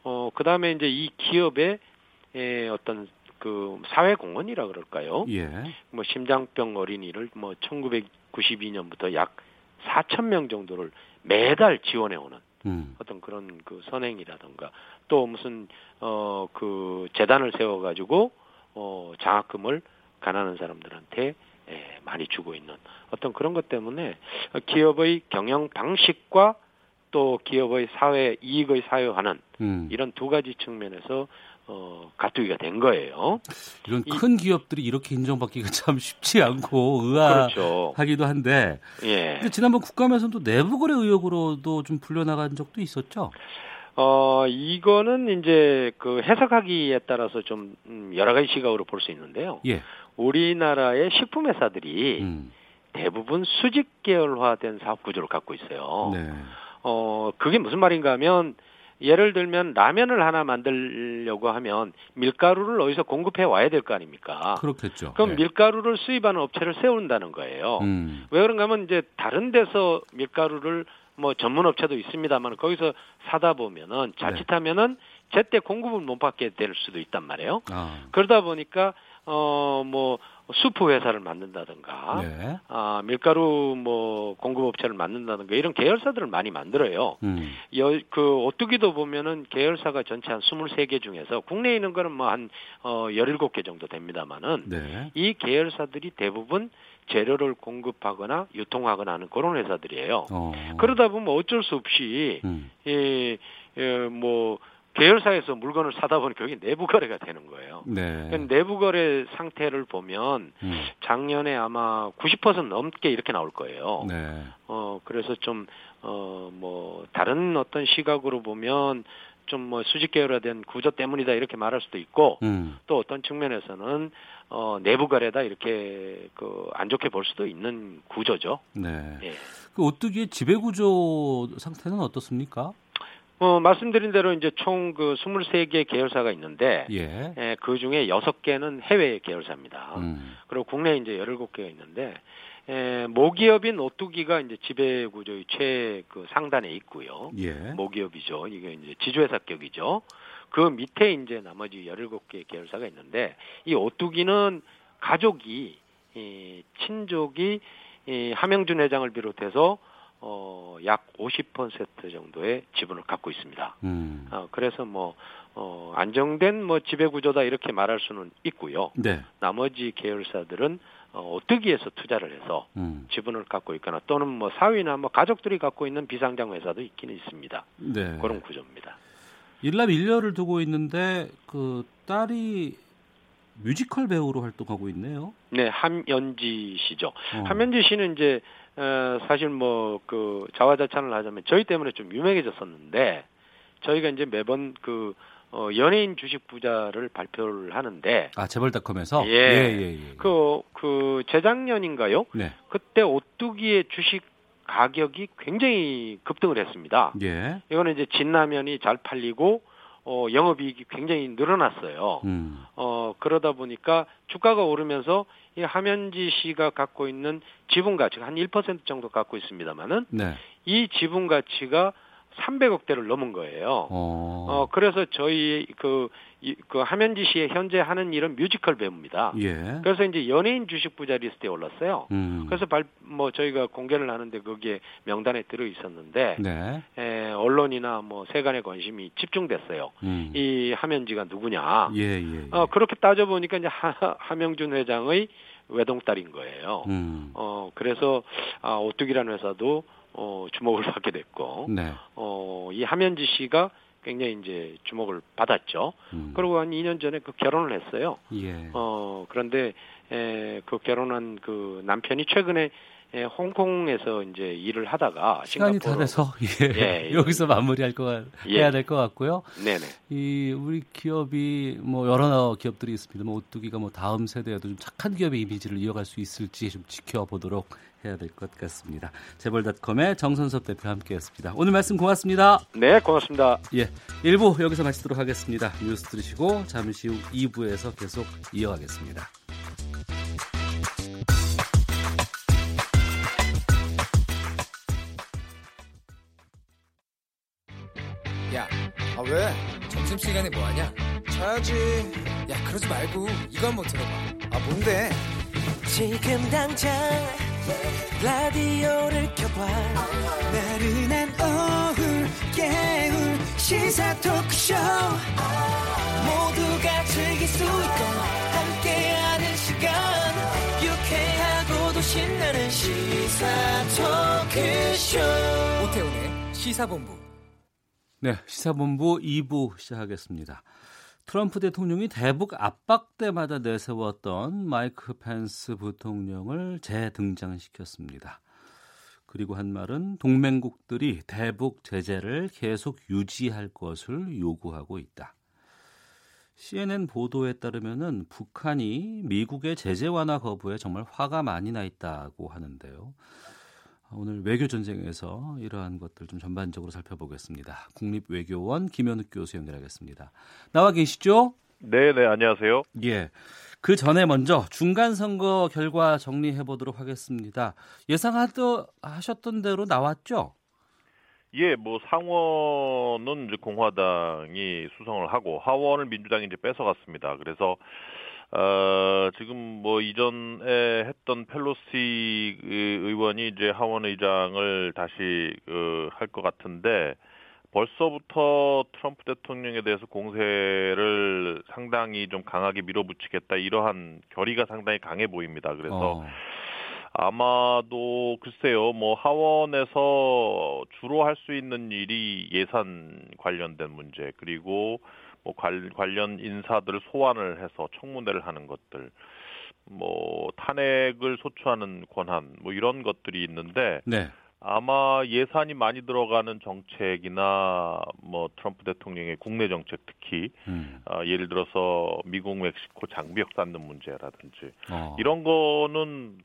어, 그 다음에 이제 이 기업의 에, 어떤 그 사회 공헌이라 그럴까요? 예. 뭐 심장병 어린이를 뭐 1992년부터 약 4천 명 정도를 매달 지원해 오는 음. 어떤 그런 그 선행이라든가 또 무슨 어 그 재단을 세워 가지고 어 장학금을 가난한 사람들한테 예, 많이 주고 있는 어떤 그런 것 때문에 기업의 경영 방식과 또 기업의 사회 이익의 사회화는 음. 이런 두 가지 측면에서 어, 가뚜기가 된 거예요. 이런 이, 큰 기업들이 이렇게 인정받기가 참 쉽지 않고 의아하기도 그렇죠. 한데. 예. 지난번 국감에서도 내부 거래 의혹으로도 좀 풀려나간 적도 있었죠. 어, 이거는 이제 그 해석하기에 따라서 좀 음, 여러 가지 시각으로 볼 수 있는데요. 예. 우리나라의 식품 회사들이 음. 대부분 수직 계열화된 사업 구조를 갖고 있어요. 네. 어, 그게 무슨 말인가 하면 예를 들면 라면을 하나 만들려고 하면 밀가루를 어디서 공급해 와야 될 거 아닙니까? 그렇겠죠. 그럼 네. 밀가루를 수입하는 업체를 세운다는 거예요. 음. 왜 그런가 하면 이제 다른 데서 밀가루를 뭐 전문 업체도 있습니다만 거기서 사다 보면은 자칫하면은 제때 공급을 못 받게 될 수도 있단 말이에요. 아. 그러다 보니까 어 뭐 수프 회사를 만든다든가, 네. 아 밀가루 뭐 공급업체를 만든다든가 이런 계열사들을 많이 만들어요. 음. 여, 그 오뚜기도 보면은 계열사가 전체 한 23개 중에서 국내에 있는 거는 뭐 한 어, 17개 정도 됩니다만은 네. 이 계열사들이 대부분 재료를 공급하거나 유통하거나 하는 그런 회사들이에요. 어. 그러다 보면 어쩔 수 없이 음. 이, 이, 뭐 계열사에서 물건을 사다 보니 그게 내부 거래가 되는 거예요. 네. 내부 거래 상태를 보면 음. 작년에 아마 90% 넘게 이렇게 나올 거예요. 네. 어 그래서 좀 어 뭐 다른 어떤 시각으로 보면 좀 뭐 수직 계열화된 구조 때문이다 이렇게 말할 수도 있고 음. 또 어떤 측면에서는 어 내부 거래다 이렇게 그 안 좋게 볼 수도 있는 구조죠. 네. 예. 그 오뚜기의 지배 구조 상태는 어떻습니까? 어, 말씀드린 대로 이제 총 그 23개 계열사가 있는데 예. 예, 그 중에 6개는 해외 계열사입니다. 음. 그리고 국내에 이제 17개가 있는데 에, 모기업인 오뚜기가 이제 지배 구조의 최그 상단에 있고요. 예. 모기업이죠. 이게 이제 지주회사격이죠. 그 밑에 이제 나머지 17개 계열사가 있는데 이 오뚜기는 가족이 이 친족이 이 하명준 회장을 비롯해서 어, 약 50% 정도의 지분을 갖고 있습니다. 음. 어, 그래서 뭐, 어, 안정된 뭐 지배 구조다 이렇게 말할 수는 있고요. 네. 나머지 계열사들은 어, 오뚜기에서 투자를 해서 음. 지분을 갖고 있거나 또는 뭐 사위나 뭐 가족들이 갖고 있는 비상장 회사도 있기는 있습니다. 네. 그런 구조입니다. 일랍 일녀를 두고 있는데 그 딸이 뮤지컬 배우로 활동하고 있네요. 네, 함연지 씨죠. 어. 함연지 씨는 이제 어, 사실 뭐 그 자화자찬을 하자면 저희 때문에 좀 유명해졌었는데 저희가 이제 매번 그 어, 연예인 주식 부자를 발표를 하는데 아 재벌닷컴에서 예, 예, 예, 예. 그, 그 재작년인가요? 네. 그때 오뚜기의 주식 가격이 굉장히 급등을 했습니다. 예. 이거는 이제 진라면이 잘 팔리고 어, 영업이익이 굉장히 늘어났어요. 음. 어, 그러다 보니까 주가가 오르면서 이 하면지 씨가 갖고 있는 지분 가치가 한 1% 정도 갖고 있습니다만은 네. 이 지분 가치가 300억 대를 넘은 거예요. 어, 어 그래서 저희 그, 이, 그 하면지 씨의 현재 하는 일은 뮤지컬 배우입니다. 예. 그래서 이제 연예인 주식 부자 리스트에 올랐어요. 음. 그래서 발, 뭐 저희가 공개를 하는데 거기에 명단에 들어 있었는데 네. 에, 언론이나 뭐 세간의 관심이 집중됐어요. 음. 이 함연지가 누구냐. 예, 예, 예. 어, 그렇게 따져 보니까 이제 함, 함영준 회장의 외동딸인 거예요. 음. 어, 그래서 아, 오뚜기라는 회사도 어, 주목을 받게 됐고, 네. 어, 이 함연지 씨가 굉장히 이제 주목을 받았죠. 음. 그리고 한 2년 전에 그 결혼을 했어요. 예. 어, 그런데 에, 그 결혼한 그 남편이 최근에 예, 홍콩에서 이제 일을 하다가 시간이 다 돼서 예, 예, 여기서 마무리할 거 예. 해야 될 것 같고요. 네네. 이 우리 기업이 뭐 여러 기업들이 있습니다. 뭐 오뚜기가 뭐 다음 세대에도 좀 착한 기업의 이미지를 이어갈 수 있을지 좀 지켜보도록 해야 될 것 같습니다. 재벌닷컴의 정선섭 대표 함께했습니다. 오늘 말씀 고맙습니다. 네, 고맙습니다. 예, 1부 여기서 마치도록 하겠습니다. 뉴스 들으시고 잠시 후 2부에서 계속 이어가겠습니다. 야, 아 왜? 점심시간에 뭐하냐? 자야지. 야, 그러지 말고 이거 한번 들어봐. 아 뭔데? 지금 당장 라디오를 켜봐. 나른한 오후 깨울 시사 토크쇼. 모두가 즐길 수 있고 함께하는 시간. 유쾌하고도 신나는 시사 토크쇼. 오태훈의 시사본부. 네 시사본부 2부 시작하겠습니다 트럼프 대통령이 대북 압박 때마다 내세웠던 마이크 펜스 부통령을 재등장시켰습니다. 그리고 한 말은 동맹국들이 대북 제재를 계속 유지할 것을 요구하고 있다. CNN 보도에 따르면 북한이 미국의 제재 완화 거부에 정말 화가 많이 나 있다고 하는데요. 오늘 외교 전쟁에서 이러한 것들 좀 전반적으로 살펴보겠습니다. 국립외교원 김현욱 교수 연결하겠습니다. 나와 계시죠? 네, 네, 안녕하세요. 예. 그 전에 먼저 중간 선거 결과 정리해 보도록 하겠습니다. 예상하셨던 대로 나왔죠? 예, 뭐 상원은 공화당이 수성을 하고 하원을 민주당이 이제 뺏어갔습니다. 그래서 어, 지금 뭐 이전에 했던 펠로시 의원이 이제 하원 의장을 다시 그, 할 것 같은데 벌써부터 트럼프 대통령에 대해서 공세를 상당히 좀 강하게 밀어붙이겠다 이러한 결의가 상당히 강해 보입니다. 그래서 어. 아마도 글쎄요, 뭐 하원에서 주로 할 수 있는 일이 예산 관련된 문제 그리고 뭐 관련 인사들을 소환을 해서 청문회를 하는 것들, 뭐 탄핵을 소추하는 권한, 뭐 이런 것들이 있는데, 네. 아마 예산이 많이 들어가는 정책이나 뭐 트럼프 대통령의 국내 정책 특히 음. 어, 예를 들어서 미국 멕시코 장비역 쌓는 문제라든지 어. 이런 거는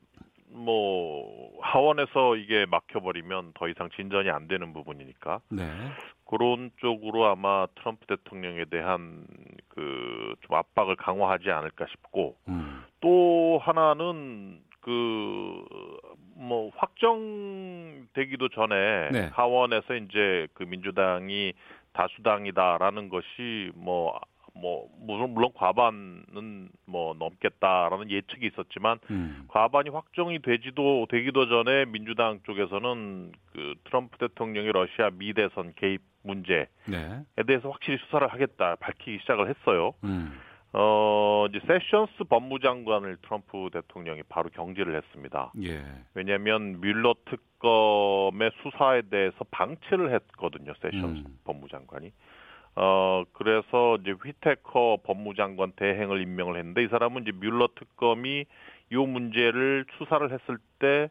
뭐 하원에서 이게 막혀버리면 더 이상 진전이 안 되는 부분이니까 네. 그런 쪽으로 아마 트럼프 대통령에 대한 그 좀 압박을 강화하지 않을까 싶고 음. 또 하나는 그 뭐 확정되기도 전에 네. 하원에서 이제 그 민주당이 다수당이다라는 것이 뭐 뭐 물론 물론 과반은 뭐 넘겠다라는 예측이 있었지만 음. 과반이 확정이 되지도 되기도 전에 민주당 쪽에서는 그 트럼프 대통령의 러시아 미대선 개입 문제에 네. 대해서 확실히 수사를 하겠다 밝히기 시작을 했어요. 음. 어, 이제 세션스 법무장관을 트럼프 대통령이 바로 경질을 했습니다. 예. 왜냐하면 뮬러 특검의 수사에 대해서 방치를 했거든요. 세션스 음. 법무장관이. 어 그래서 이제 휘테커 법무장관 대행을 임명을 했는데 이 사람은 이제 뮬러 특검이 이 문제를 수사를 했을 때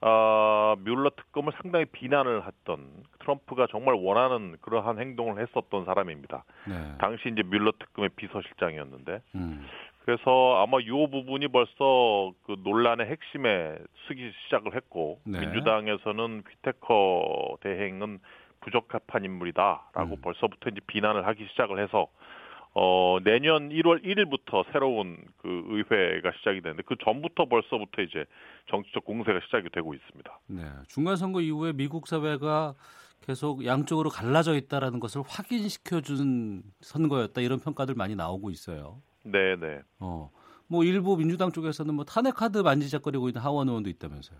어, 뮬러 특검을 상당히 비난을 했던 트럼프가 정말 원하는 그러한 행동을 했었던 사람입니다. 네. 당시 이제 뮬러 특검의 비서실장이었는데 음. 그래서 아마 이 부분이 벌써 그 논란의 핵심에 쓰기 시작을 했고 네. 민주당에서는 휘테커 대행은 부적합한 인물이다라고 음. 벌써부터 이제 비난을 하기 시작을 해서 어, 내년 1월 1일부터 새로운 그 의회가 시작이 되는데 그 전부터 벌써부터 이제 정치적 공세가 시작이 되고 있습니다. 네. 중간 선거 이후에 미국 사회가 계속 양쪽으로 갈라져 있다라는 것을 확인시켜 준 선거였다 이런 평가들 많이 나오고 있어요. 네, 네. 어. 뭐 일부 민주당 쪽에서는 뭐 탄핵 카드 만지작거리고 있는 하원 의원도 있다면서요.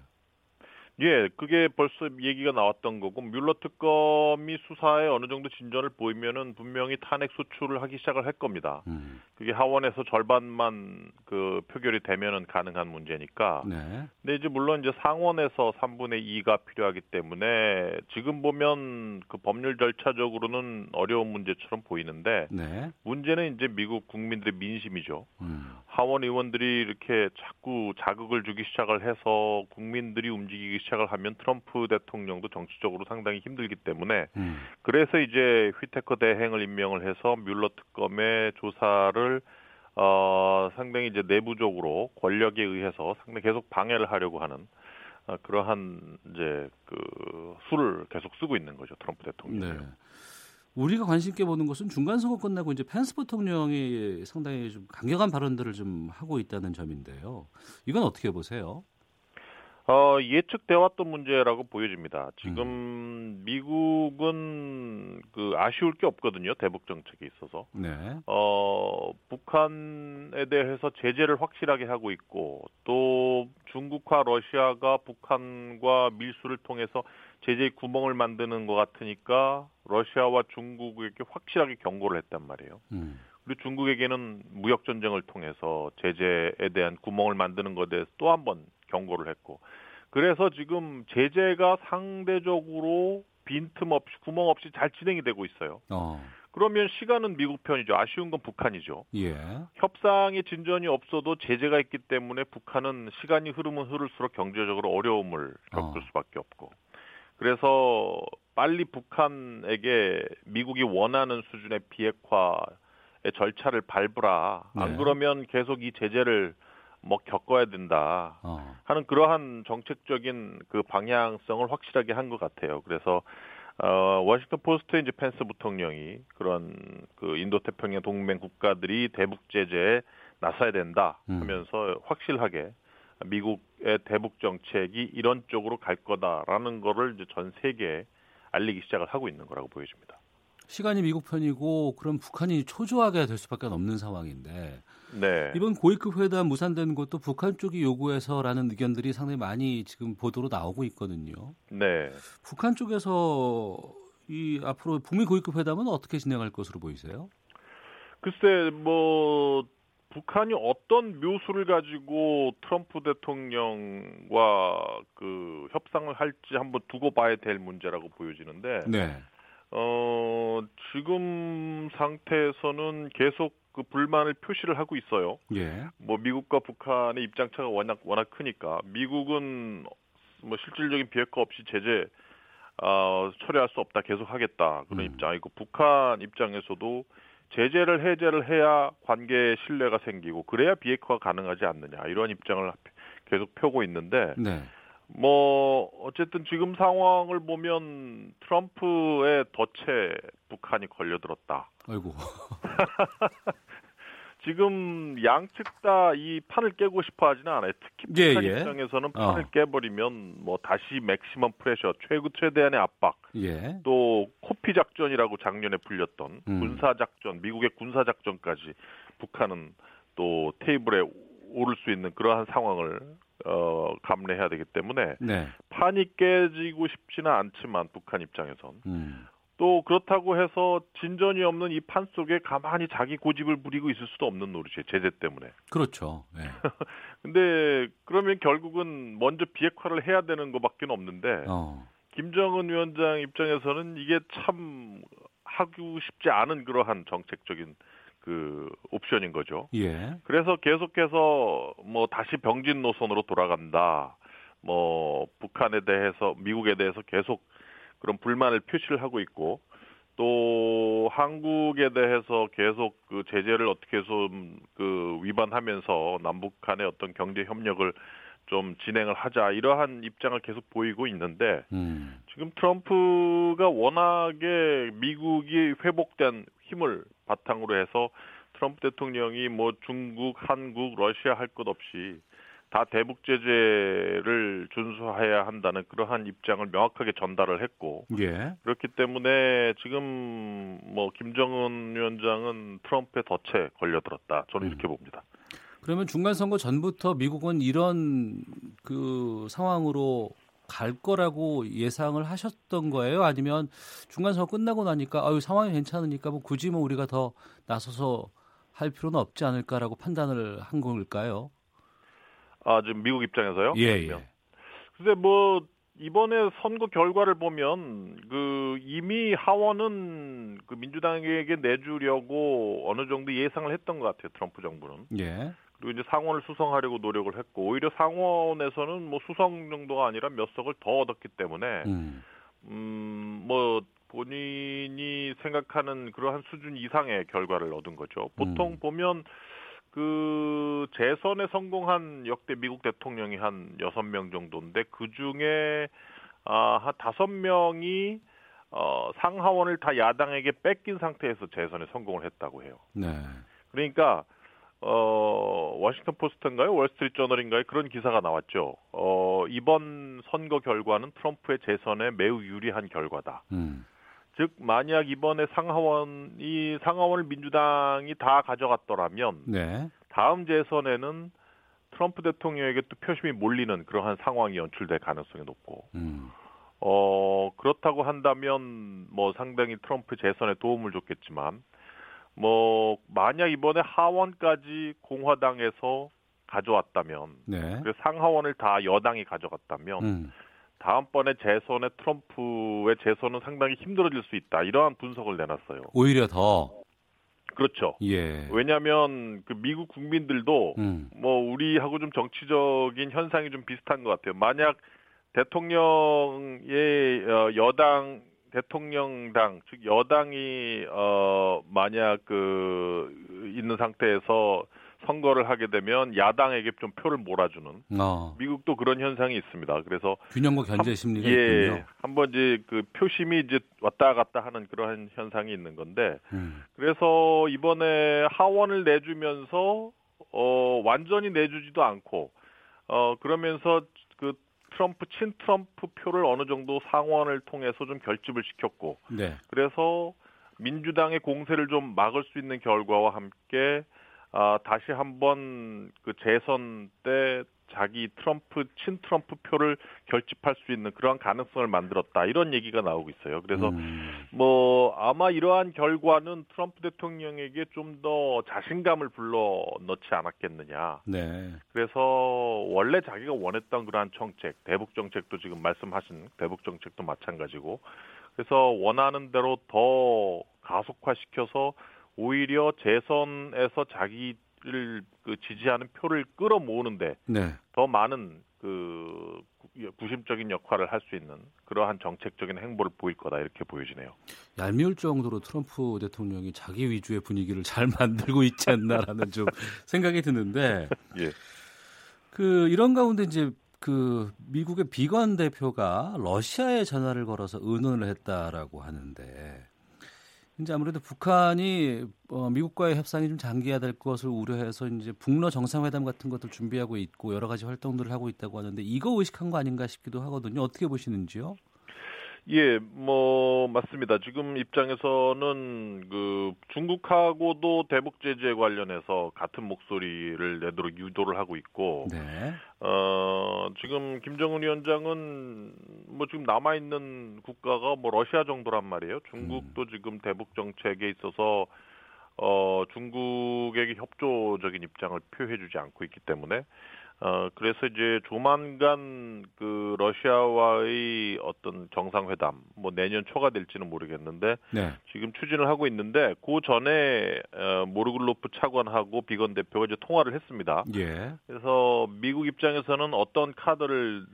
예, 그게 벌써 얘기가 나왔던 거고 뮬러 특검이 수사에 어느 정도 진전을 보이면은 분명히 탄핵 소추를 하기 시작을 할 겁니다. 음. 그게 하원에서 절반만 그 표결이 되면은 가능한 문제니까. 네. 근데 이제 물론 이제 상원에서 3분의 2가 필요하기 때문에 지금 보면 그 법률 절차적으로는 어려운 문제처럼 보이는데 네. 문제는 이제 미국 국민들의 민심이죠. 음. 하원 의원들이 이렇게 자꾸 자극을 주기 시작을 해서 국민들이 움직이기 시작을 하면 트럼프 대통령도 정치적으로 상당히 힘들기 때문에 음. 그래서 이제 휘테커 대행을 임명을 해서 뮬러 특검의 조사를 어 상당히 이제 내부적으로 권력에 의해서 상당히 계속 방해를 하려고 하는 어, 그러한 이제 그 수를 계속 쓰고 있는 거죠 트럼프 대통령. 네. 우리가 관심 있게 보는 것은 중간 선거 끝나고 이제 펜스 부통령이 상당히 좀 강경한 발언들을 좀 하고 있다는 점인데요. 이건 어떻게 보세요? 어, 예측돼 왔던 문제라고 보여집니다. 지금 음. 미국은 그 아쉬울 게 없거든요. 대북 정책에 있어서. 네. 어, 북한에 대해서 제재를 확실하게 하고 있고 또 중국과 러시아가 북한과 밀수를 통해서 제재의 구멍을 만드는 것 같으니까 러시아와 중국에게 확실하게 경고를 했단 말이에요. 음. 그리고 중국에게는 무역 전쟁을 통해서 제재에 대한 구멍을 만드는 것에 대해서 또 한 번 경고를 했고 그래서 지금 제재가 상대적으로 빈틈없이 구멍 없이 잘 진행이 되고 있어요. 어. 그러면 시간은 미국 편이죠. 아쉬운 건 북한이죠. 예. 협상의 진전이 없어도 제재가 있기 때문에 북한은 시간이 흐르면 흐를수록 경제적으로 어려움을 겪을 어. 수밖에 없고. 그래서 빨리 북한에게 미국이 원하는 수준의 비핵화의 절차를 밟으라. 안 네. 그러면 계속 이 제재를 뭐 겪어야 된다 어. 하는 그러한 정책적인 그 방향성을 확실하게 한 것 같아요. 그래서 어, 워싱턴 포스트 이제 펜스 부통령이 그런 그 인도 태평양 동맹 국가들이 대북 제재에 나서야 된다 음. 하면서 음. 확실하게 미국의 대북 정책이 이런 쪽으로 갈 거다라는 거를 이제 전 세계에 알리기 시작을 하고 있는 거라고 보여집니다. 시간이 미국 편이고 그럼 북한이 초조하게 될 수밖에 없는 상황인데 네. 이번 고위급 회담 무산된 것도 북한 쪽이 요구해서라는 의견들이 상당히 많이 지금 보도로 나오고 있거든요. 네. 북한 쪽에서 이 앞으로 북미 고위급 회담은 어떻게 진행할 것으로 보이세요? 글쎄 뭐 북한이 어떤 묘수를 가지고 트럼프 대통령과 그 협상을 할지 한번 두고 봐야 될 문제라고 보여지는데 네. 어, 지금 상태에서는 계속 그 불만을 표시를 하고 있어요. 예. 뭐 미국과 북한의 입장 차가 워낙 워낙 크니까 미국은 뭐 실질적인 비핵화 없이 제재 어, 처리할 수 없다 계속 하겠다 그런 음. 입장이고 북한 입장에서도 제재를 해제를 해야 관계 신뢰가 생기고 그래야 비핵화가 가능하지 않느냐 이런 입장을 계속 펴고 있는데 네. 뭐 어쨌든 지금 상황을 보면 트럼프의 덫에 북한이 걸려들었다. 아이고. 지금 양측 다 이 판을 깨고 싶어 하지는 않아요. 특히 예, 북한 예, 예. 입장에서는 판을 어. 깨버리면 뭐 다시 맥시멈 프레셔, 최고 최대한의 압박, 예. 또 코피 작전이라고 작년에 불렸던 음. 군사 작전, 미국의 군사 작전까지 북한은 또 테이블에 오를 수 있는 그러한 상황을 어, 감내해야 되기 때문에 네. 판이 깨지고 싶지는 않지만 북한 입장에선 음. 또 그렇다고 해서 진전이 없는 이 판 속에 가만히 자기 고집을 부리고 있을 수도 없는 노릇이에요. 제재 때문에. 그렇죠. 네. 근데 그러면 결국은 먼저 비핵화를 해야 되는 것밖에 없는데 어. 김정은 위원장 입장에서는 이게 참 하고 싶지 않은 그러한 정책적인 그 옵션인 거죠. 예. 그래서 계속해서 뭐 다시 병진 노선으로 돌아간다. 뭐 북한에 대해서 미국에 대해서 계속 그런 불만을 표시를 하고 있고 또 한국에 대해서 계속 그 제재를 어떻게 해서 그 위반하면서 남북 간의 어떤 경제 협력을 좀 진행을 하자 이러한 입장을 계속 보이고 있는데 음. 지금 트럼프가 워낙에 미국이 회복된 힘을 바탕으로 해서 트럼프 대통령이 뭐 중국, 한국, 러시아 할 것 없이 다 대북 제재를 준수해야 한다는 그러한 입장을 명확하게 전달을 했고 예. 그렇기 때문에 지금 뭐 김정은 위원장은 트럼프의 덫에 걸려들었다 저는 음. 이렇게 봅니다. 그러면 중간 선거 전부터 미국은 이런 그 상황으로 갈 거라고 예상을 하셨던 거예요? 아니면 중간 선거 끝나고 나니까 아유 상황이 괜찮으니까 뭐 굳이 뭐 우리가 더 나서서 할 필요는 없지 않을까라고 판단을 한 걸까요? 아, 지금 미국 입장에서요? 예, 예. 근데 뭐 이번에 선거 결과를 보면 그 이미 하원은 그 민주당에게 내주려고 어느 정도 예상을 했던 것 같아요. 트럼프 정부는. 예. 그리고 이제 상원을 수성하려고 노력을 했고 오히려 상원에서는 뭐 수성 정도가 아니라 몇 석을 더 얻었기 때문에 음, 음 뭐 본인이 생각하는 그러한 수준 이상의 결과를 얻은 거죠. 보통 음. 보면 그 재선에 성공한 역대 미국 대통령이 한 여섯 명 정도인데 그 중에 아, 한 다섯 명이 어, 상하원을 다 야당에게 뺏긴 상태에서 재선에 성공을 했다고 해요. 네. 그러니까 어, 워싱턴 포스트인가요? 월스트리트 저널인가요? 그런 기사가 나왔죠. 어, 이번 선거 결과는 트럼프의 재선에 매우 유리한 결과다. 음. 즉 만약 이번에 상하원이 상하원을 민주당이 다 가져갔더라면 네. 다음 재선에는 트럼프 대통령에게 또 표심이 몰리는 그러한 상황이 연출될 가능성이 높고 음. 어 그렇다고 한다면 뭐 상당히 트럼프 재선에 도움을 줬겠지만 뭐 만약 이번에 하원까지 공화당에서 가져왔다면 네. 그 상하원을 다 여당이 가져갔다면 음. 다음번에 재선에 트럼프의 재선은 상당히 힘들어질 수 있다. 이러한 분석을 내놨어요. 오히려 더 그렇죠. 예. 왜냐하면 그 미국 국민들도 음. 뭐 우리하고 좀 정치적인 현상이 좀 비슷한 것 같아요. 만약 대통령의 어, 여당 대통령당 즉 여당이 어 만약 그 있는 상태에서 선거를 하게 되면 야당에게 좀 표를 몰아주는 어. 미국도 그런 현상이 있습니다. 그래서 균형과 견제 심리가 예, 있군요. 한번 이제 그 표심이 이제 왔다 갔다 하는 그러한 현상이 있는 건데 음. 그래서 이번에 하원을 내주면서 어 완전히 내주지도 않고 어 그러면서 그 트럼프 친 트럼프 표를 어느 정도 상원을 통해서 좀 결집을 시켰고 네. 그래서 민주당의 공세를 좀 막을 수 있는 결과와 함께 아, 다시 한번 그 재선 때 자기 트럼프 친 트럼프 표를 결집할 수 있는 그러한 가능성을 만들었다 이런 얘기가 나오고 있어요. 그래서 음. 뭐 아마 이러한 결과는 트럼프 대통령에게 좀 더 자신감을 불러 넣지 않았겠느냐. 네. 그래서 원래 자기가 원했던 그러한 정책, 대북 정책도 지금 말씀하신 대북 정책도 마찬가지고 그래서 원하는 대로 더 가속화시켜서 오히려 재선에서 자기 를 그 지지하는 표를 끌어모으는데 네. 더 많은 그 구심적인 역할을 할 수 있는 그러한 정책적인 행보를 보일 거다 이렇게 보여지네요. 얄미울 정도로 트럼프 대통령이 자기 위주의 분위기를 잘 만들고 있지 않나라는 좀 생각이 드는데 예. 그 이런 가운데 이제 그 미국의 비건 대표가 러시아에 전화를 걸어서 의논을 했다라고 하는데 이제 아무래도 북한이 어, 미국과의 협상이 좀 장기화될 것을 우려해서 이제 북러 정상회담 같은 것들 준비하고 있고 여러 가지 활동들을 하고 있다고 하는데 이거 의식한 거 아닌가 싶기도 하거든요. 어떻게 보시는지요? 예, 뭐 맞습니다. 지금 입장에서는 그 중국하고도 대북 제재 관련해서 같은 목소리를 내도록 유도를 하고 있고, 네. 어 지금 김정은 위원장은 뭐 지금 남아 있는 국가가 뭐 러시아 정도란 말이에요. 중국도 음. 지금 대북 정책에 있어서 어 중국에게 협조적인 입장을 표해주지 않고 있기 때문에 어 그래서 이제 조만간 그 러시아와의 어떤 정상회담 뭐 내년 초가 될지는 모르겠는데 네. 지금 추진을 하고 있는데 그 전에 어 모르글로프 차관하고 비건 대표가 이제 통화를 했습니다. 예. 그래서 미국 입장에서는 어떤 카드를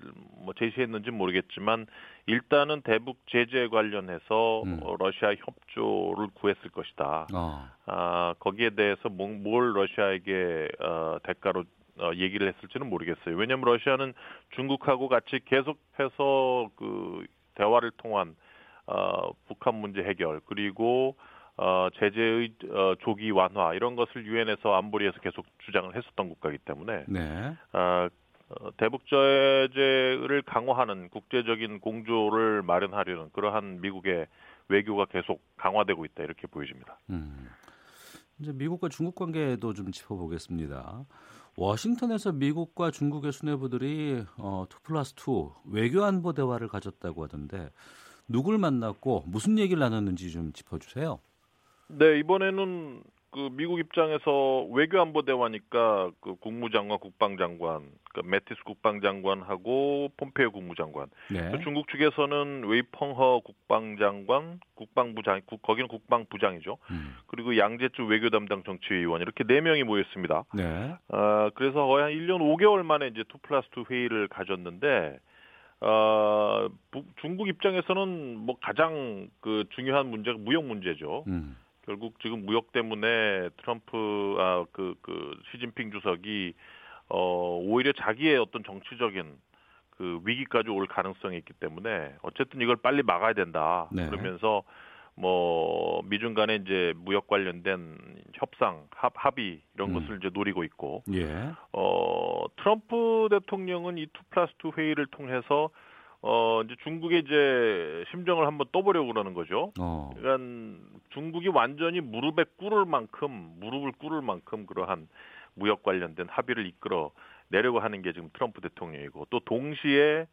뭐 제시했는지 모르겠지만 일단은 대북 제재 관련해서 음. 어, 러시아 협조를 구했을 것이다. 어. 아 거기에 대해서 뭘 러시아에게 어, 대가로 어, 얘기를 했을지는 모르겠어요. 왜냐하면 러시아는 중국하고 같이 계속해서 그 대화를 통한 어, 북한 문제 해결 그리고 어, 제재의 어, 조기 완화 이런 것을 유엔에서 안보리에서 계속 주장을 했었던 국가이기 때문에 네. 어, 어, 대북 제재를 강화하는 국제적인 공조를 마련하려는 그러한 미국의 외교가 계속 강화되고 있다 이렇게 보여집니다. 음. 이제 미국과 중국 관계도 좀 짚어보겠습니다. 워싱턴에서 미국과 중국의 수뇌부들이 어, 2 플러스 2 외교안보 대화를 가졌다고 하던데 누굴 만났고 무슨 얘기를 나눴는지 좀 짚어주세요. 네 이번에는 그 미국 입장에서 외교안보 대화니까 그 국무장관, 국방장관, 그 매티스 국방장관하고 폼페이오 국무장관. 네. 그 중국 측에서는 웨이펑허 국방장관, 국방부장, 국, 거기는 국방부장이죠. 음. 그리고 양제츠 외교 담당 정치위원 이렇게 네 명이 모였습니다. 네. 어, 그래서 거의 한 1년 5개월 만에 이제 2 플러스 2 회의를 가졌는데 어, 중국 입장에서는 뭐 가장 그 중요한 문제가 무역 문제죠. 음. 결국 지금 무역 때문에 트럼프 아그그 그 시진핑 주석이 어 오히려 자기의 어떤 정치적인 그 위기까지 올 가능성이 있기 때문에 어쨌든 이걸 빨리 막아야 된다. 네. 그러면서 뭐 미중 간의 이제 무역 관련된 협상 합, 합의 이런 음. 것을 이제 노리고 있고 예. 어 트럼프 대통령은 이2 플러스 2 회의를 통해서 어 이제 중국의 이제 심정을 한번 떠보려고 그러는 거죠. 어. 그러니까 중국이 완전히 무릎에 꿇을 만큼 무릎을 꿇을 만큼 그러한 무역 관련된 합의를 이끌어 내려고 하는 게 지금 트럼프 대통령이고 또 동시에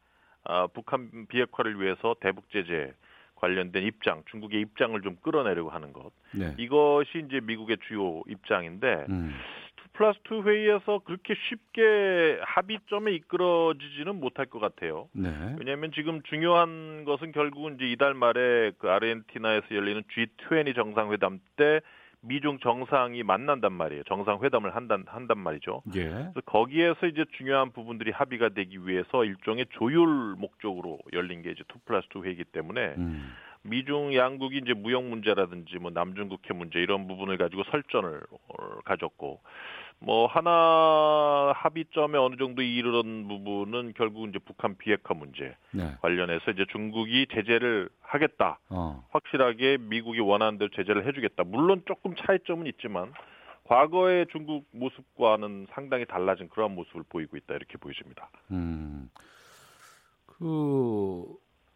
아, 북한 비핵화를 위해서 대북 제재 관련된 입장, 중국의 입장을 좀 끌어내려고 하는 것. 네. 이것이 이제 미국의 주요 입장인데 음. 플러스 2 회의에서 그렇게 쉽게 합의점에 이끌어지지는 못할 것 같아요. 네. 왜냐하면 지금 중요한 것은 결국은 이제 이달 말에 그 아르헨티나에서 열리는 G20 정상회담 때 미중 정상이 만난단 말이에요. 정상회담을 한단 한단 말이죠. 예. 그래서 거기에서 이제 중요한 부분들이 합의가 되기 위해서 일종의 조율 목적으로 열린 게 이제 2 플러스 2 회의이기 때문에 음. 미중 양국이 이제 무역 문제라든지 뭐 남중국해 문제 이런 부분을 가지고 설전을 가졌고 뭐 하나 합의점에 어느 정도 이르는 부분은 결국 이제 북한 비핵화 문제 네. 관련해서 이제 중국이 제재를 하겠다. 어. 확실하게 미국이 원하는 대로 제재를 해주겠다. 물론 조금 차이점은 있지만 과거의 중국 모습과는 상당히 달라진 그런 모습을 보이고 있다 이렇게 보여집니다. 음. 그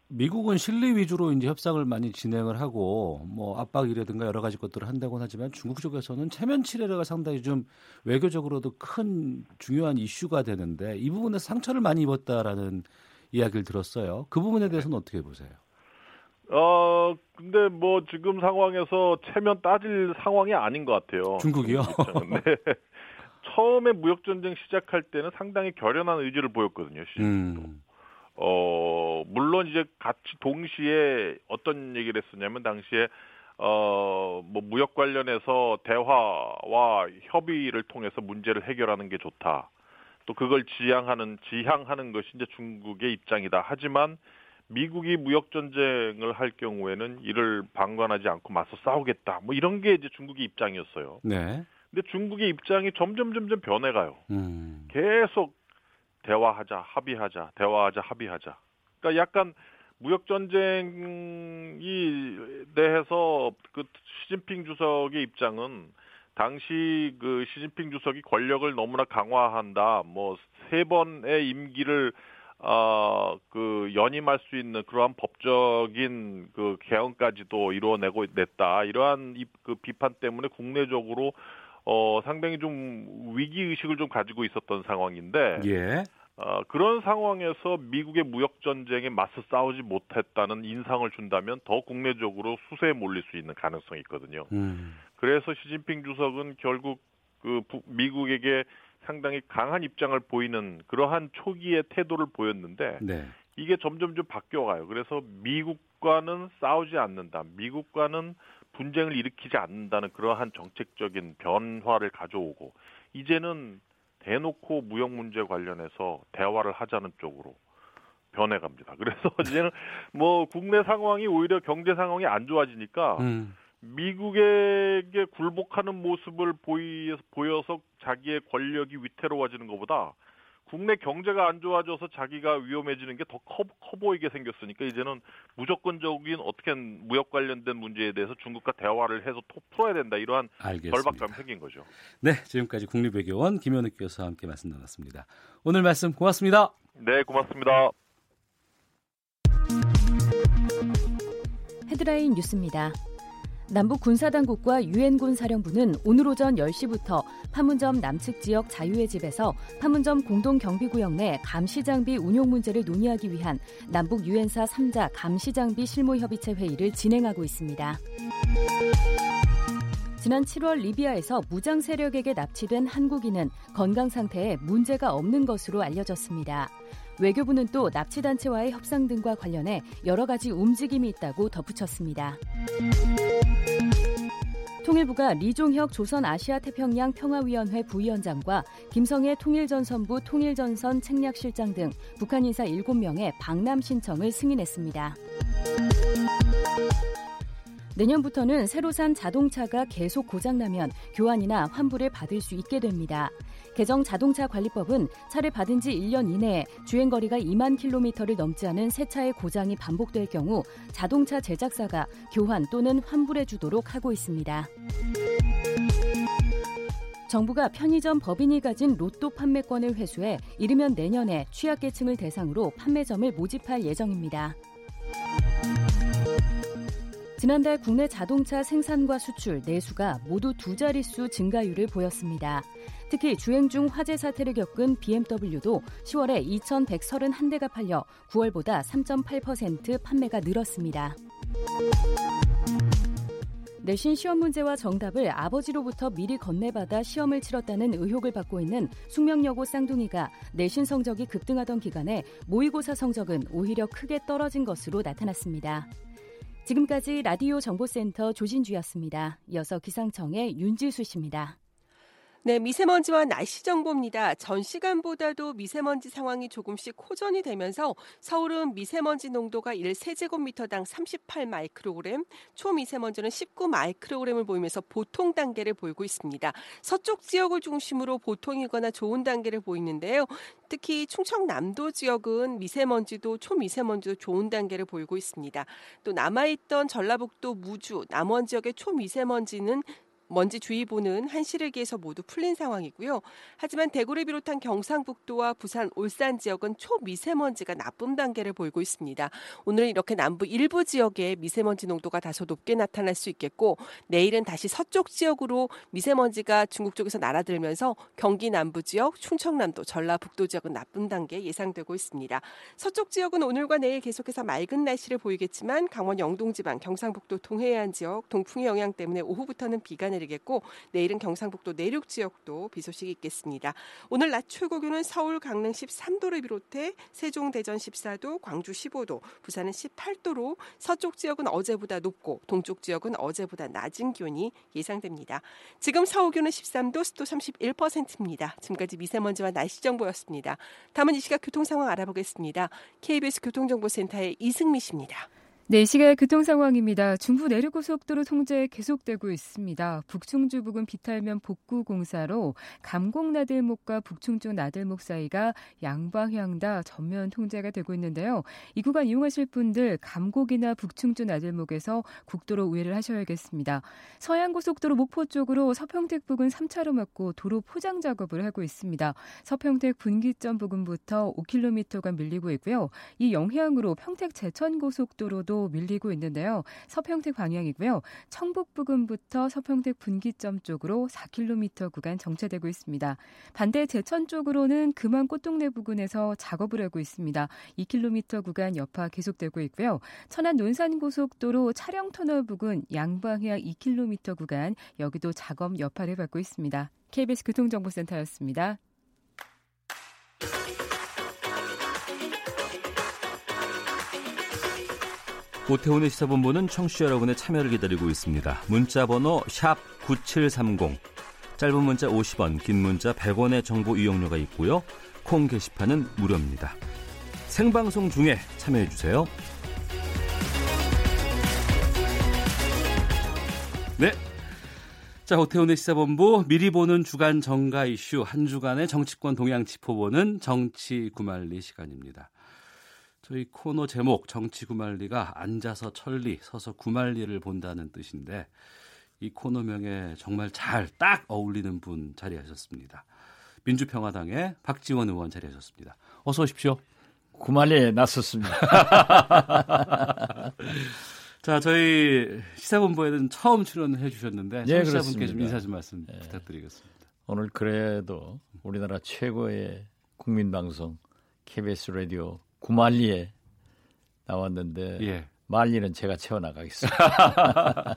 미국은 실리 위주로 이제 협상을 많이 진행을 하고 뭐 압박이라든가 여러 가지 것들을 한다고 하지만 중국 쪽에서는 체면 치레가 상당히 좀 외교적으로도 큰 중요한 이슈가 되는데 이 부분에 상처를 많이 입었다라는 이야기를 들었어요. 그 부분에 대해서는 어떻게 보세요? 어, 근데 뭐 지금 상황에서 체면 따질 상황이 아닌 것 같아요. 중국이요? 네. 처음에 무역 전쟁 시작할 때는 상당히 결연한 의지를 보였거든요. 음. 어, 물론 이제 같이 동시에 어떤 얘기를 했었냐면 당시에 어, 뭐 무역 관련해서 대화와 협의를 통해서 문제를 해결하는 게 좋다. 또 그걸 지향하는 지향하는 것이 이제 중국의 입장이다. 하지만 미국이 무역 전쟁을 할 경우에는 이를 방관하지 않고 맞서 싸우겠다. 뭐 이런 게 이제 중국의 입장이었어요. 네. 근데 중국의 입장이 점점 점점 변해가요. 음. 계속 대화하자, 합의하자, 대화하자, 합의하자. 그러니까 약간 무역 전쟁이 대해서 그 시진핑 주석의 입장은 당시 그 시진핑 주석이 권력을 너무나 강화한다. 뭐 세 번의 임기를 어그 연임할 수 있는 그러한 법적인 그 개헌까지도 이루어내고 냈다. 이러한 그 비판 때문에 국내적으로 어 상당히 좀 위기 의식을 좀 가지고 있었던 상황인데 예. 어, 그런 상황에서 미국의 무역 전쟁에 맞서 싸우지 못했다는 인상을 준다면 더 국내적으로 수세에 몰릴 수 있는 가능성이 있거든요. 음. 그래서 시진핑 주석은 결국 그 미국에게 상당히 강한 입장을 보이는 그러한 초기의 태도를 보였는데 네. 이게 점점 좀 바뀌어가요. 그래서 미국과는 싸우지 않는다. 미국과는 분쟁을 일으키지 않는다는 그러한 정책적인 변화를 가져오고 이제는 대놓고 무역 문제 관련해서 대화를 하자는 쪽으로 변해갑니다. 그래서 이제는 뭐 국내 상황이 오히려 경제 상황이 안 좋아지니까 음. 미국에게 굴복하는 모습을 보이, 보여서 자기의 권력이 위태로워지는 것보다 국내 경제가 안 좋아져서 자기가 위험해지는 게더커커 보이게 생겼으니까 이제는 무조건적인 어떻게 무역 관련된 문제에 대해서 중국과 대화를 해서 톡 풀어야 된다 이러한 알겠습니다. 절박감이 생긴 거죠. 네, 지금까지 국립외교원 김현욱 교수와 함께 말씀 나눴습니다. 오늘 말씀 고맙습니다. 네, 고맙습니다. 헤드라인 뉴스입니다. 남북 군사당국과 유엔군 사령부는 오늘 오전 10시부터 판문점 남측 지역 자유의 집에서 판문점 공동경비구역 내 감시장비 운용 문제를 논의하기 위한 남북 유엔사 3자 감시장비 실무협의체 회의를 진행하고 있습니다. 지난 7월 리비아에서 무장 세력에게 납치된 한국인은 건강 상태에 문제가 없는 것으로 알려졌습니다. 외교부는 또 납치단체와의 협상 등과 관련해 여러 가지 움직임이 있다고 덧붙였습니다. 통일부가 리종혁 조선아시아태평양 평화위원회 부위원장과 김성애 통일전선부 통일전선 책략실장 등 북한 인사 7명의 방남 신청을 승인했습니다. 내년부터는 새로 산 자동차가 계속 고장나면 교환이나 환불을 받을 수 있게 됩니다. 개정 자동차 관리법은 차를 받은 지 1년 이내에 주행거리가 2만 킬로미터를 넘지 않은 새 차의 고장이 반복될 경우 자동차 제작사가 교환 또는 환불해 주도록 하고 있습니다. 정부가 편의점 법인이 가진 로또 판매권을 회수해 이르면 내년에 취약계층을 대상으로 판매점을 모집할 예정입니다. 지난달 국내 자동차 생산과 수출, 내수가 모두 두 자릿수 증가율을 보였습니다. 특히 주행 중 화재 사태를 겪은 BMW도 10월에 2,131대가 팔려 9월보다 3.8% 판매가 늘었습니다. 내신 시험 문제와 정답을 아버지로부터 미리 건네받아 시험을 치렀다는 의혹을 받고 있는 숙명여고 쌍둥이가 내신 성적이 급등하던 기간에 모의고사 성적은 오히려 크게 떨어진 것으로 나타났습니다. 지금까지 라디오 정보센터 조진주였습니다. 이어서 기상청의 윤지수 씨입니다. 네, 미세먼지와 날씨 정보입니다. 전 시간보다도 미세먼지 상황이 조금씩 호전이 되면서 서울은 미세먼지 농도가 1세제곱미터당 38 마이크로그램, 초미세먼지는 19 마이크로그램을 보이면서 보통 단계를 보이고 있습니다. 서쪽 지역을 중심으로 보통이거나 좋은 단계를 보이는데요. 특히 충청남도 지역은 미세먼지도 초미세먼지도 좋은 단계를 보이고 있습니다. 또 남아있던 전라북도 무주, 남원 지역의 초미세먼지는 먼지 주의보는 한시르기에서 모두 풀린 상황이고요. 하지만 대구를 비롯한 경상북도와 부산, 울산 지역은 초미세먼지가 나쁨 단계를 보이고 있습니다. 오늘은 이렇게 남부 일부 지역에 미세먼지 농도가 다소 높게 나타날 수 있겠고 내일은 다시 서쪽 지역으로 미세먼지가 중국 쪽에서 날아들면서 경기 남부 지역, 충청남도, 전라북도 지역은 나쁨 단계 예상되고 있습니다. 서쪽 지역은 오늘과 내일 계속해서 맑은 날씨를 보이겠지만 강원 영동 지방, 경상북도 동해안 지역 동풍의 영향 때문에 오후부터는 비가 내리겠고 내일은 경상북도 내륙 지역도 비 소식이 있겠습니다. 오늘 낮 최고 기온은 서울 강릉 13도를 비롯해 세종 대전 14도, 광주 15도, 부산은 18도로 서쪽 지역은 어제보다 높고 동쪽 지역은 어제보다 낮은 기온이 예상됩니다. 지금 서울 기온은 13도, 습도 31%입니다. 지금까지 미세먼지와 날씨 정보였습니다. 다음은 이 시각 교통 상황 알아보겠습니다. KBS 교통정보센터의 이승미 씨입니다. 네, 시각 교통 상황입니다. 중부 내륙고속도로 통제 계속되고 있습니다. 북충주 부근 비탈면 복구 공사로 감곡나들목과 북충주 나들목 사이가 양방향 다 전면 통제가 되고 있는데요. 이 구간 이용하실 분들 감곡이나 북충주 나들목에서 국도로 우회를 하셔야겠습니다. 서양고속도로 목포 쪽으로 서평택 부근 3차로 막고 도로 포장 작업을 하고 있습니다. 서평택 분기점 부근부터 5km가 밀리고 있고요. 이 영향으로 평택 제천고속도로도 밀리고 있는데요. 서평택 방향이고요. 청북 부근부터 서평택 분기점 쪽으로 4km 구간 정체되고 있습니다. 반대 제천 쪽으로는 금안 꽃동네 부근에서 작업을 하고 있습니다. 2km 구간 여파 계속되고 있고요. 천안 논산 고속도로 차량 터널 부근 양방향 2km 구간 여기도 작업 여파를 받고 있습니다. KBS 교통정보센터였습니다. 오태훈의 시사본부는 청취자 여러분의 참여를 기다리고 있습니다. 문자 번호 9730. 짧은 문자 50원, 긴 문자 100원의 정보 이용료가 있고요. 콩 게시판은 무료입니다. 생방송 중에 참여해 주세요. 네. 자, 오태훈의 시사본부 미리 보는 주간 정가 이슈 한 주간의 정치권 동향 짚어보는 정치 구말리 시간입니다. 저희 코너 제목 정치 구말리가 앉아서 천리, 서서 구말리를 본다는 뜻인데 이 코너명에 정말 잘 딱 어울리는 분 자리하셨습니다. 민주평화당의 박지원 의원 자리하셨습니다. 어서 오십시오. 구말리에 나섰습니다. 자, 저희 시사본부에는 처음 출연해 주셨는데 네, 청취자분께 좀 인사 좀 말씀 네. 부탁드리겠습니다. 오늘 그래도 우리나라 최고의 국민방송 KBS 라디오 구말리에 나왔는데 예. 말리는 제가 채워나가겠습니다.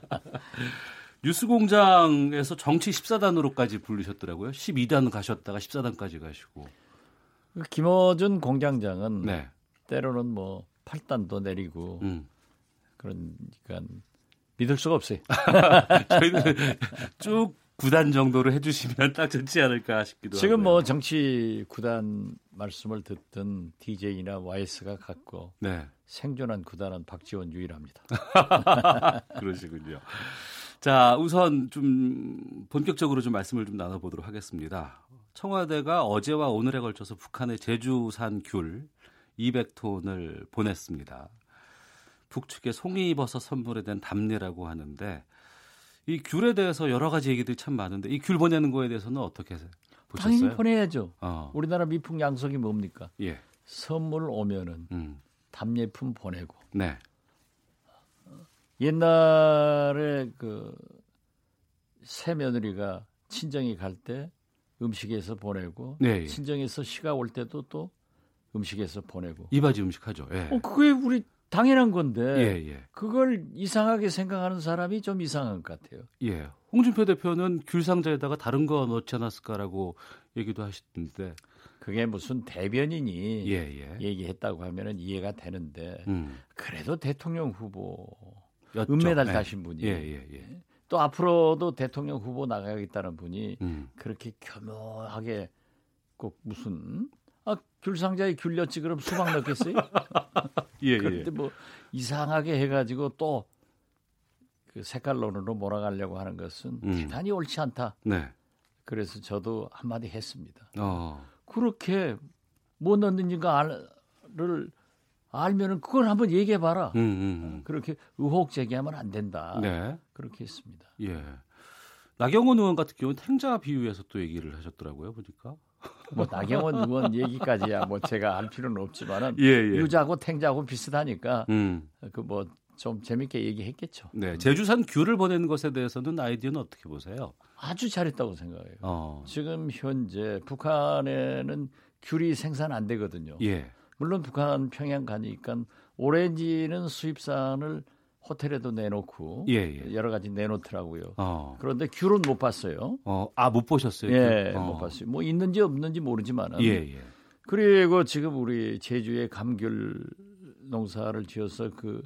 뉴스공장에서 정치 14단으로까지 부르셨더라고요. 12단 가셨다가 14단까지 가시고. 그 김어준 공장장은 네. 때로는 뭐 8단도 내리고 음. 그러니까 믿을 수가 없어요. 저희는 쭉 9단 정도로 해주시면 딱 좋지 않을까 싶기도 지금 하고요. 뭐 정치 9단 말씀을 듣던 DJ나 YS가 같고 네. 생존한 구단은 박지원 유일합니다. 그러시군요. 자, 우선 좀 본격적으로 좀 말씀을 좀 나눠보도록 하겠습니다. 청와대가 어제와 오늘에 걸쳐서 북한의 제주산 귤 200톤을 보냈습니다. 북측에 송이버섯 선물에 대한 답례라고 하는데 이 귤에 대해서 여러 가지 얘기들이 참 많은데 이 귤 보내는 거에 대해서는 어떻게 보셨어요? 당연히 보내야죠. 어. 우리나라 미풍 양속이 뭡니까? 예. 선물 오면은 음. 답례품 보내고. 네. 옛날에 그 새며느리가 친정에 갈 때 음식에서 보내고 네, 예. 친정에서 시가 올 때도 또 음식에서 보내고. 이바지 음식 하죠. 예. 어, 그게 우리 당연한 건데 예, 예. 그걸 이상하게 생각하는 사람이 좀 이상한 것 같아요. 예. 홍준표 대표는 귤 상자에다가 다른 거 넣지 않았을까라고 얘기도 하시던데 그게 무슨 대변인이 예, 예. 얘기했다고 하면은 이해가 되는데 음. 그래도 대통령 후보 였죠. 은메달 예. 따신 분이 예, 또 앞으로도 대통령 후보 나가겠다는 분이 음. 그렇게 겸허하게 꼭 무슨 아, 귤 상자에 귤 넣지 그럼 수박 넣겠어요? 예, 그런데 예. 뭐 이상하게 해가지고 또 그 색깔론으로 몰아가려고 하는 것은 음. 대단히 옳지 않다. 네. 그래서 저도 한마디 했습니다. 어. 그렇게 뭐 넣는지가를 알면은 그걸 한번 얘기해 봐라. 음, 음, 음. 그렇게 의혹 제기하면 안 된다. 네. 그렇게 했습니다. 예. 나경원 의원 같은 경우는 탱자 비유해서 또 얘기를 하셨더라고요, 보니까. 뭐 나경원 의원 얘기까지야 뭐 제가 알 필요는 없지만은 예, 예. 유자고 탱자고 비슷하니까 음. 그뭐 좀 재밌게 얘기했겠죠. 네, 제주산 귤을 보내는 것에 대해서는 아이디어는 어떻게 보세요? 아주 잘했다고 생각해요. 어. 지금 현재 북한에는 귤이 생산 안 되거든요. 예. 물론 북한 평양 가니까 오렌지는 수입산을 호텔에도 내놓고 예, 예. 여러 가지 내놓더라고요. 어. 그런데 귤은 못 봤어요. 어, 아못 보셨어요? 예, 어. 못 봤어요. 뭐 있는지 없는지 모르지만은. 예, 예. 그리고 지금 우리 제주에 감귤 농사를 지어서 그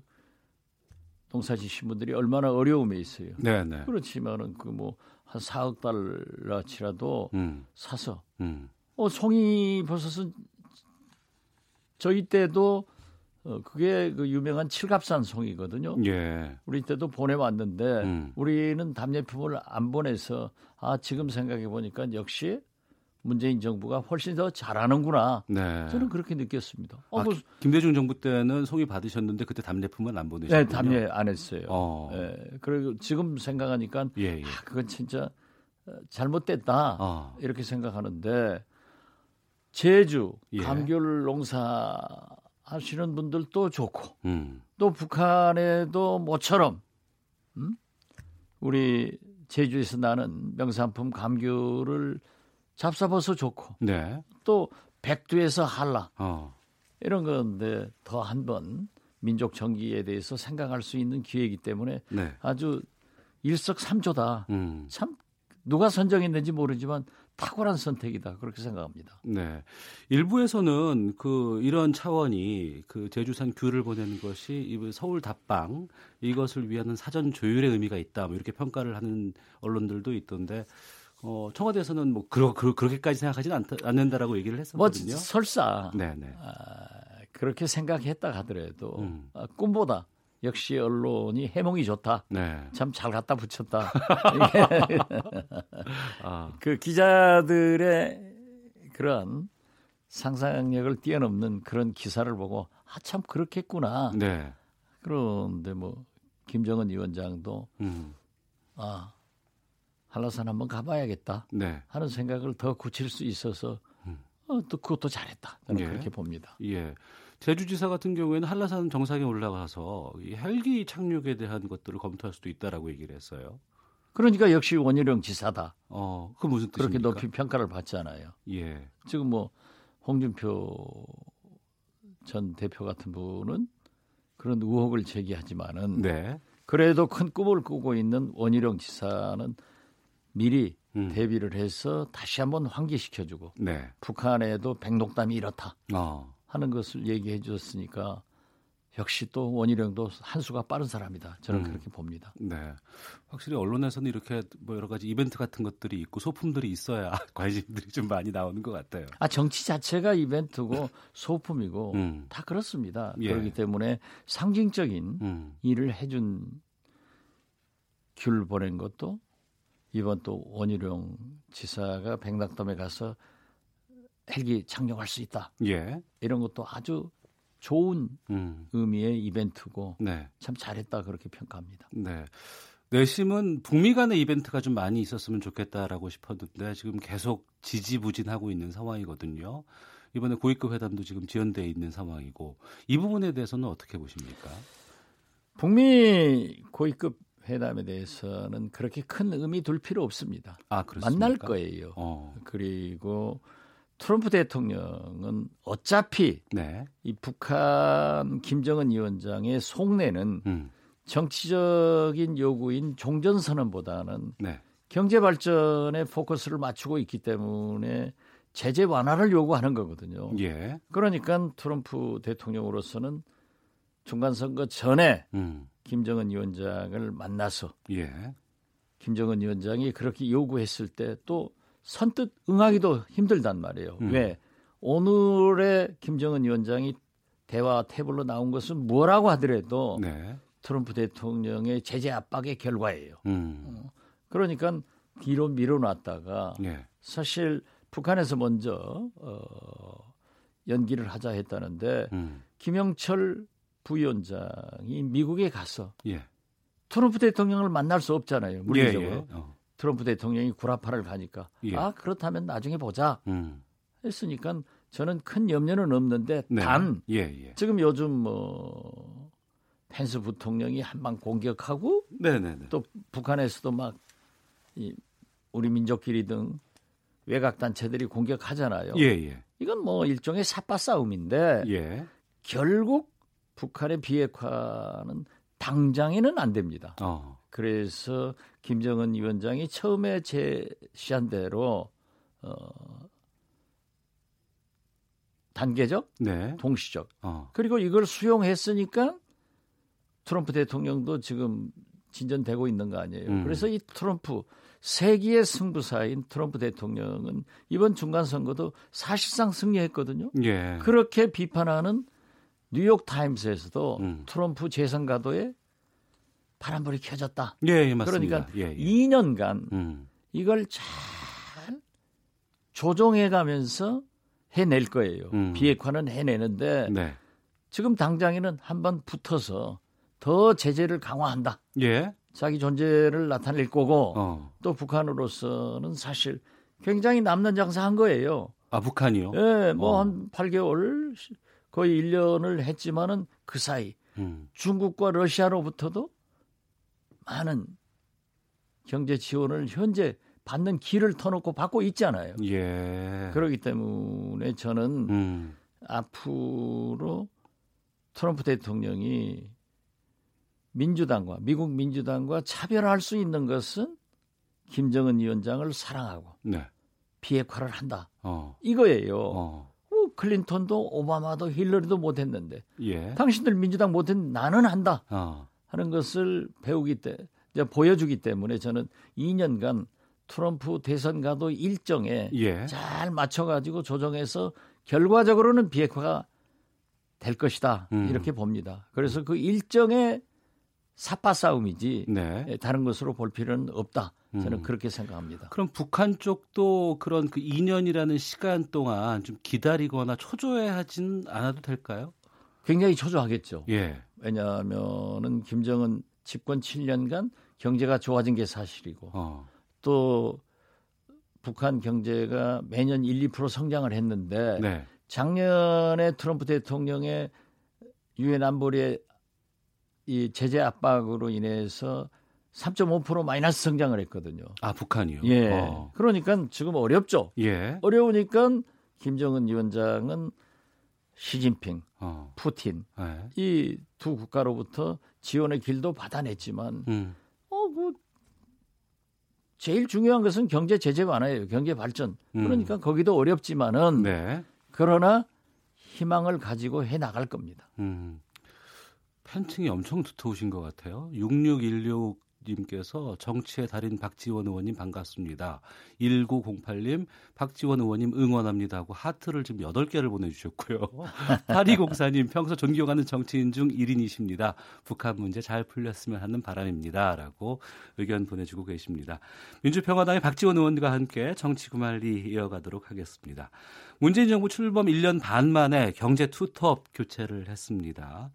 농사 지신 분들이 얼마나 어려움에 있어요. 네, 네. 그렇지만은 그 뭐 한 4억 달러치라도 음. 사서 음. 어 송이 버섯은 저희 때도 어, 그게 그 유명한 칠갑산 송이거든요. 예. 우리 때도 보내왔는데 음. 우리는 답례품을 안 보내서 아 지금 생각해 보니까 역시 문재인 정부가 훨씬 더 잘하는구나. 네. 저는 그렇게 느꼈습니다. 어, 아, 그, 김대중 정부 때는 송이 받으셨는데 그때 답례품은 안 보내셨군요. 네, 답례 안 했어요. 어. 네, 그리고 지금 생각하니까 예, 예. 아, 그건 진짜 어, 잘못됐다 어. 이렇게 생각하는데 제주 예. 감귤 농사 하시는 분들도 좋고 음. 또 북한에도 모처럼 음? 우리 제주에서 나는 명산품 감귤을 잡사버섯 좋고 네. 또 백두에서 한라 어. 이런 건데 더 한번 민족 정기에 대해서 생각할 수 있는 기회이기 때문에 네. 아주 일석삼조다. 음. 참 누가 선정했는지 모르지만 탁월한 선택이다 그렇게 생각합니다. 네, 일부에서는 그 이런 차원이 그 제주산 귤을 보내는 것이 이 서울 답방 이것을 위한 사전 조율의 의미가 있다 뭐 이렇게 평가를 하는 언론들도 있던데 어, 청와대에서는 뭐 그러, 그, 렇게까지 생각하지는 않, 않는다라고 얘기를 했었거든요. 뭐 설사 네네. 아, 그렇게 생각했다 하더라도 음. 아, 꿈보다 역시 언론이 해몽이 좋다. 네. 참잘 갖다 붙였다. 아. 그 기자들의 그런 상상력을 뛰어넘는 그런 기사를 보고 아 참 그렇겠구나. 네. 그런데 뭐 김정은 위원장도 음. 아 한라산 한번 가봐야겠다 네. 하는 생각을 더 굳힐 수 있어서 음. 어, 또 그것도 잘했다. 저는 예. 그렇게 봅니다. 예. 제주지사 같은 경우에는 한라산 정상에 올라가서 이 헬기 착륙에 대한 것들을 검토할 수도 있다라고 얘기를 했어요. 그러니까 역시 원희룡 지사다. 어, 그 무슨 뜻입니까? 그렇게 높이 평가를 받잖아요. 예. 지금 뭐 홍준표 전 대표 같은 분은 그런 의혹을 제기하지만은 네. 그래도 큰 꿈을 꾸고 있는 원희룡 지사는 미리 음. 대비를 해서 다시 한번 환기시켜주고 네. 북한에도 백록담이 이렇다. 어. 하는 것을 얘기해 주셨으니까 역시 또 원희룡도 한 수가 빠른 사람이다. 저는 음. 그렇게 봅니다. 네. 확실히 언론에서는 이렇게 뭐 여러 가지 이벤트 같은 것들이 있고 소품들이 있어야 관심들이 좀 많이 나오는 것 같아요. 아, 정치 자체가 이벤트고 소품이고 음. 다 그렇습니다. 예. 그렇기 때문에 상징적인 음. 일을 해준 귤 보낸 것도 이번 또 원희룡 지사가 백낙담에 가서 헬기 착륙할 수 있다. 예. 이런 것도 아주 좋은 음. 의미의 이벤트고 네. 참 잘했다 그렇게 평가합니다. 네. 내심은 북미 간의 이벤트가 좀 많이 있었으면 좋겠다라고 싶었는데 지금 계속 지지부진하고 있는 상황이거든요. 이번에 고위급 회담도 지금 지연돼 있는 상황이고 이 부분에 대해서는 어떻게 보십니까? 북미 고위급 회담에 대해서는 그렇게 큰 의미 둘 필요 없습니다. 아? 만날 거예요. 어. 그리고 트럼프 대통령은 어차피 네. 이 북한 김정은 위원장의 속내는 음. 정치적인 요구인 종전선언보다는 네. 경제 발전에 포커스를 맞추고 있기 때문에 제재 완화를 요구하는 거거든요. 예. 그러니까 트럼프 대통령으로서는 중간 선거 전에 음. 김정은 위원장을 만나서 예. 김정은 위원장이 그렇게 요구했을 때 또 선뜻 응하기도 힘들단 말이에요. 음. 왜? 오늘의 김정은 위원장이 대화 테이블로 나온 것은 뭐라고 하더라도 네. 트럼프 대통령의 제재 압박의 결과예요. 음. 어, 그러니까 뒤로 밀어놨다가 네. 사실 북한에서 먼저 어, 연기를 하자 했다는데 음. 김영철 부위원장이 미국에 가서 예. 트럼프 대통령을 만날 수 없잖아요. 물리적으로. 예, 예. 어. 트럼프 대통령이 구라파를 가니까 예. 아 그렇다면 나중에 보자 음. 했으니까 저는 큰 염려는 없는데 네. 단 예, 예. 지금 요즘 뭐 펜스 부통령이 한방 공격하고 네네네. 네, 네. 또 북한에서도 막 이 우리 민족끼리 등 외곽 단체들이 공격하잖아요. 예, 예. 이건 뭐 일종의 삿바 싸움인데 예. 결국 북한의 비핵화는 당장에는 안 됩니다. 어. 그래서 김정은 위원장이 처음에 제시한 대로 어, 단계적, 네. 동시적. 어. 그리고 이걸 수용했으니까 트럼프 대통령도 지금 진전되고 있는 거 아니에요. 음. 그래서 이 트럼프 세기의 승부사인 트럼프 대통령은 이번 중간 선거도 사실상 승리했거든요. 예. 그렇게 비판하는 뉴욕 타임스에서도 음. 트럼프 재선 가도에 파란불이 켜졌다. 예, 예 맞습니다. 그러니까 예, 예. 2년간 음. 이걸 잘 조정해 가면서 해낼 거예요. 음. 비핵화는 해내는데 네. 지금 당장에는 한번 붙어서 더 제재를 강화한다. 예. 자기 존재를 나타낼 거고 어. 또 북한으로서는 사실 굉장히 남는 장사한 거예요. 아 북한이요? 예, 뭐한 어. 8개월 거의 1년을 했지만은 그 사이 음. 중국과 러시아로부터도 많은 경제 지원을 현재 받는 길을 터놓고 받고 있잖아요. 예. 그렇기 때문에 저는 음. 앞으로 트럼프 대통령이 민주당과 미국 민주당과 차별할 수 있는 것은 김정은 위원장을 사랑하고 네. 비핵화를 한다. 어. 이거예요. 어. 어, 클린턴도 오바마도 힐러리도 못했는데 예. 당신들 민주당 못했는데 나는 한다 어. 하는 것을 배우기 때 보여주기 때문에 저는 2년간 트럼프 대선과도 일정에 예. 잘 맞춰가지고 조정해서 결과적으로는 비핵화가 될 것이다 음. 이렇게 봅니다. 그래서 그 일정에 사파 싸움이지 네. 예, 다른 것으로 볼 필요는 없다. 저는 음. 그렇게 생각합니다. 그럼 북한 쪽도 그런 그 2년이라는 시간 동안 좀 기다리거나 초조해하진 않아도 될까요? 굉장히 초조하겠죠. 예. 왜냐하면은 김정은 집권 7년간 경제가 좋아진 게 사실이고 어. 또 북한 경제가 매년 1, 2% 성장을 했는데 네. 작년에 트럼프 대통령의 유엔 안보리의 이 제재 압박으로 인해서 3.5% 마이너스 성장을 했거든요. 아 북한이요? 예. 어. 그러니까 지금 어렵죠. 예. 어려우니까 김정은 위원장은 시진핑, 어. 푸틴 네. 이두 국가로부터 지원의 길도 받아냈지만 음. 어뭐 제일 중요한 것은 경제 제재 완화예요. 경제 발전. 음. 그러니까 거기도 어렵지만은 네. 그러나 희망을 가지고 해 나갈 겁니다. 음. 팬층이 엄청 두터우신 것 같아요. 6616 님께서 정치의 달인 박지원 의원님 반갑습니다. 1908님 박지원 의원님 응원합니다 하고 하트를 지금 8개를 보내주셨고요. 8204님 평소 존경하는 정치인 중 1인이십니다. 북한 문제 잘 풀렸으면 하는 바람입니다. 라고 의견 보내주고 계십니다. 민주평화당의 박지원 의원과 함께 정치 구말리 이어가도록 하겠습니다. 문재인 정부 출범 1년 반 만에 경제 투톱 교체를 했습니다.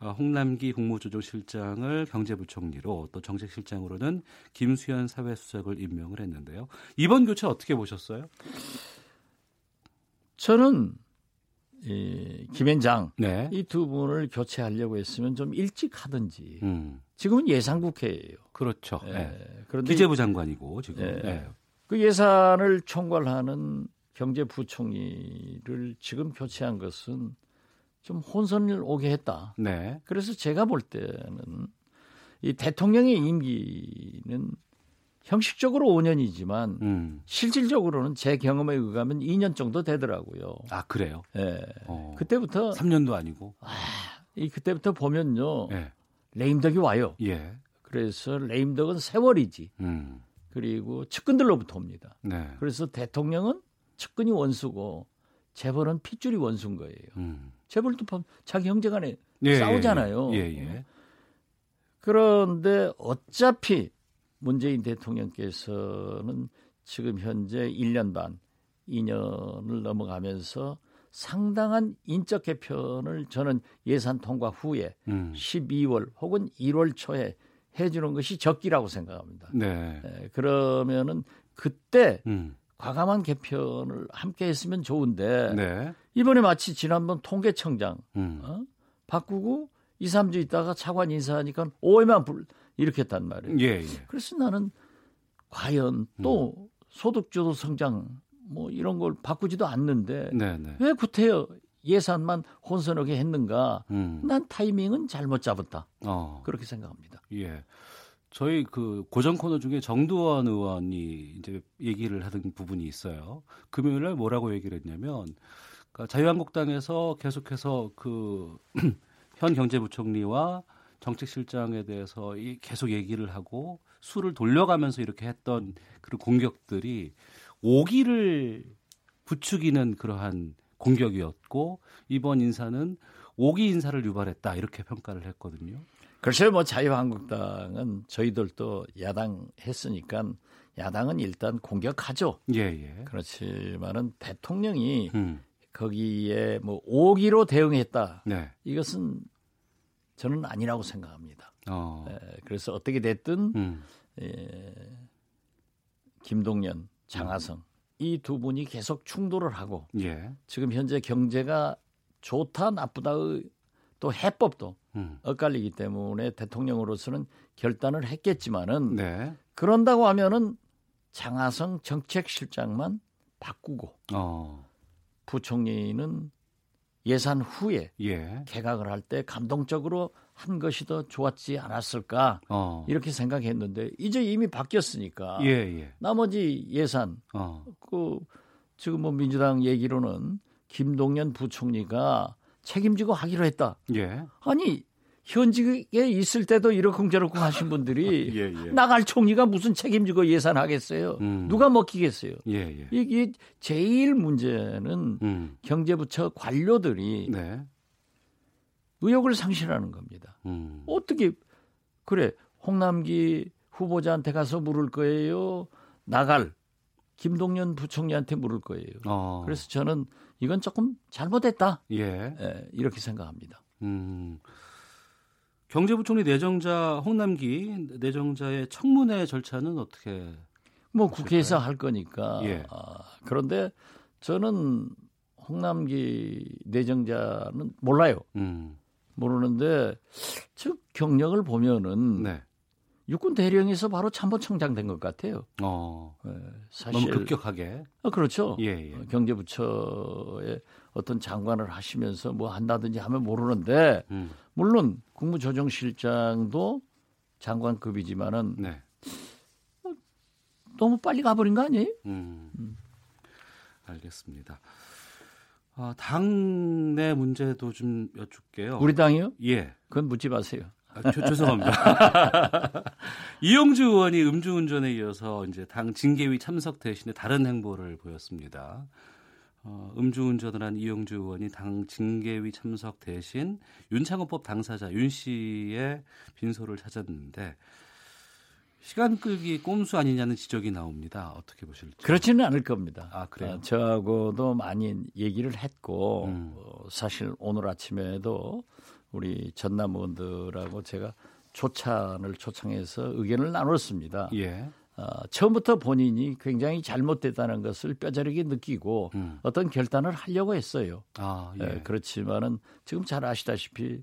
어, 홍남기 국무조정실장을 경제부총리로 또 정책실장으로는 김수현 사회수석을 임명을 했는데요. 이번 교체 어떻게 보셨어요? 저는 이 김현장 네. 이두 분을 교체하려고 했으면 좀 일찍 하든지. 음. 지금은 예산 국회예요. 그렇죠. 네. 네. 그런데 기재부 장관이고 지금. 네. 네. 그 예산을 총괄하는 경제부총리를 지금 교체한 것은 좀 혼선을 오게 했다. 네. 그래서 제가 볼 때는 이 대통령의 임기는 형식적으로 5년이지만 음. 실질적으로는 제 경험에 의하면 2년 정도 되더라고요. 아 그래요? 예. 네. 어. 그때부터 3년도 아니고. 아, 이 그때부터 보면요. 네. 레임덕이 와요. 예. 그래서 레임덕은 세월이지. 음. 그리고 측근들로부터 옵니다. 네. 그래서 대통령은 측근이 원수고 재벌은 핏줄이 원수인 거예요. 음. 재벌도 자기 형제 간에 예, 예, 싸우잖아요. 예, 예, 그런데 어차피 문재인 대통령께서는 지금 현재 1년 반, 2년을 넘어가면서 상당한 인적 개편을 저는 예산 통과 후에 음. 12월 혹은 1월 초에 해주는 것이 적기라고 생각합니다. 네. 네 그러면은 그때 음. 과감한 개편을 함께 했으면 좋은데 네. 이번에 마치 지난번 통계청장 음. 어? 바꾸고 2, 3주 있다가 차관 인사하니까 오해만 불 이렇게 했단 말이에요. 예, 예. 그래서 나는 과연 또 음. 소득주도 성장 뭐 이런 걸 바꾸지도 않는데 네, 네. 왜 구태여 예산만 혼선하게 했는가? 음. 난 타이밍은 잘못 잡았다. 어. 그렇게 생각합니다. 예. 저희 그 고정 코너 중에 정두원 의원이 이제 얘기를 하던 부분이 있어요. 금요일 날 뭐라고 얘기를 했냐면 그러니까 자유한국당에서 계속해서 그 현 경제부총리와 정책실장에 대해서 계속 얘기를 하고 수를 돌려가면서 이렇게 했던 그런 공격들이 오기를 부추기는 그러한 공격이었고 이번 인사는 오기 인사를 유발했다 이렇게 평가를 했거든요. 글쎄요, 뭐 자유한국당은 저희들도 야당 했으니까 야당은 일단 공격하죠. 예, 예. 그렇지만은 대통령이 음. 거기에 뭐 오기로 대응했다. 네. 이것은 저는 아니라고 생각합니다. 어. 에, 그래서 어떻게 됐든 음. 에, 김동연, 장하성 음. 이두 분이 계속 충돌을 하고 예. 지금 현재 경제가 좋다 나쁘다의 또 해법도 음. 엇갈리기 때문에 대통령으로서는 결단을 했겠지만은 네. 그런다고 하면은 장하성 정책실장만 바꾸고 어. 부총리는 예산 후에 예. 개각을 할 때 감동적으로 한 것이 더 좋았지 않았을까 어. 이렇게 생각했는데 이제 이미 바뀌었으니까 예, 예. 나머지 예산 어. 그 지금 뭐 민주당 얘기로는 김동연 부총리가 책임지고 하기로 했다. 예. 아니 현직에 있을 때도 이러쿵저러쿵 하신 분들이 예, 예. 나갈 총리가 무슨 책임지고 예산하겠어요? 음. 누가 먹히겠어요? 예, 예. 이게 제일 문제는 음. 경제부처 관료들이 네. 의욕을 상실하는 겁니다. 음. 어떻게 그래 홍남기 후보자한테 가서 물을 거예요? 나갈 김동연 부총리한테 물을 거예요. 어. 그래서 저는 이건 조금 잘못했다. 예. 예 이렇게 생각합니다. 음. 경제부총리 내정자 홍남기 내정자의 청문회 절차는 어떻게? 뭐 국회에서 할 거니까. 예. 아, 그런데 저는 홍남기 내정자는 몰라요. 음. 모르는데 즉 경력을 보면은 네. 육군 대령에서 바로 참모총장 된 것 같아요. 어, 네, 사실 너무 급격하게. 아, 그렇죠. 예, 예. 어, 경제부처에 어떤 장관을 하시면서 뭐 한다든지 하면 모르는데 음. 물론 국무조정실장도 장관급이지만은 네. 뭐 너무 빨리 가버린 거 아니에요? 음. 음. 알겠습니다. 어, 당내 문제도 좀 여쭙게요. 우리 당이요? 예. 그건 묻지 마세요. 아, 저, 죄송합니다. 이용주 의원이 음주운전에 이어서 이제 당 징계위 참석 대신에 다른 행보를 보였습니다. 어, 음주운전을 한 이용주 의원이 당 징계위 참석 대신 윤창호법 당사자 윤 씨의 빈소를 찾았는데 시간 끌기 꼼수 아니냐는 지적이 나옵니다. 어떻게 보실지? 그렇지는 않을 겁니다. 아, 그래요? 어, 저하고도 많이 얘기를 했고 음. 어, 사실 오늘 아침에도 우리 전남 의원들하고 제가 초찬을 초청해서 의견을 나눴습니다. 예. 어, 처음부터 본인이 굉장히 잘못됐다는 것을 뼈저리게 느끼고 음. 어떤 결단을 하려고 했어요. 아, 예. 예, 그렇지만은 지금 잘 아시다시피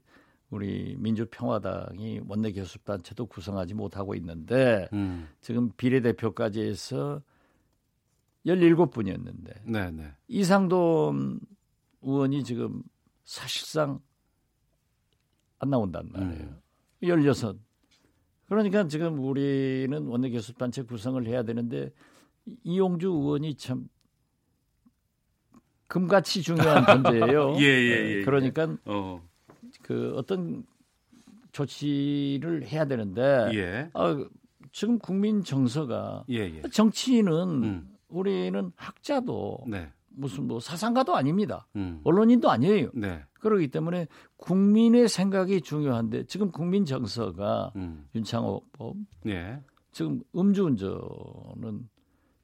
우리 민주평화당이 원내 교섭단체도 구성하지 못하고 있는데 음. 지금 비례대표까지 해서 17분이었는데 네네. 이상돈 의원이 지금 사실상 안 나온단 말이에요. 음. 16. 그러니까 지금 우리는 원내 교섭단체 구성을 해야 되는데 이용주 의원이 참 금같이 중요한 존재예요. 예, 예, 예. 그러니까 어. 그 어떤 조치를 해야 되는데 예. 아, 지금 국민 정서가 예, 예. 정치인은 음. 우리는 학자도 네. 무슨 뭐 사상가도 아닙니다. 음. 언론인도 아니에요. 네. 그렇기 때문에 국민의 생각이 중요한데 지금 국민 정서가 음. 윤창호법 예. 지금 음주운전은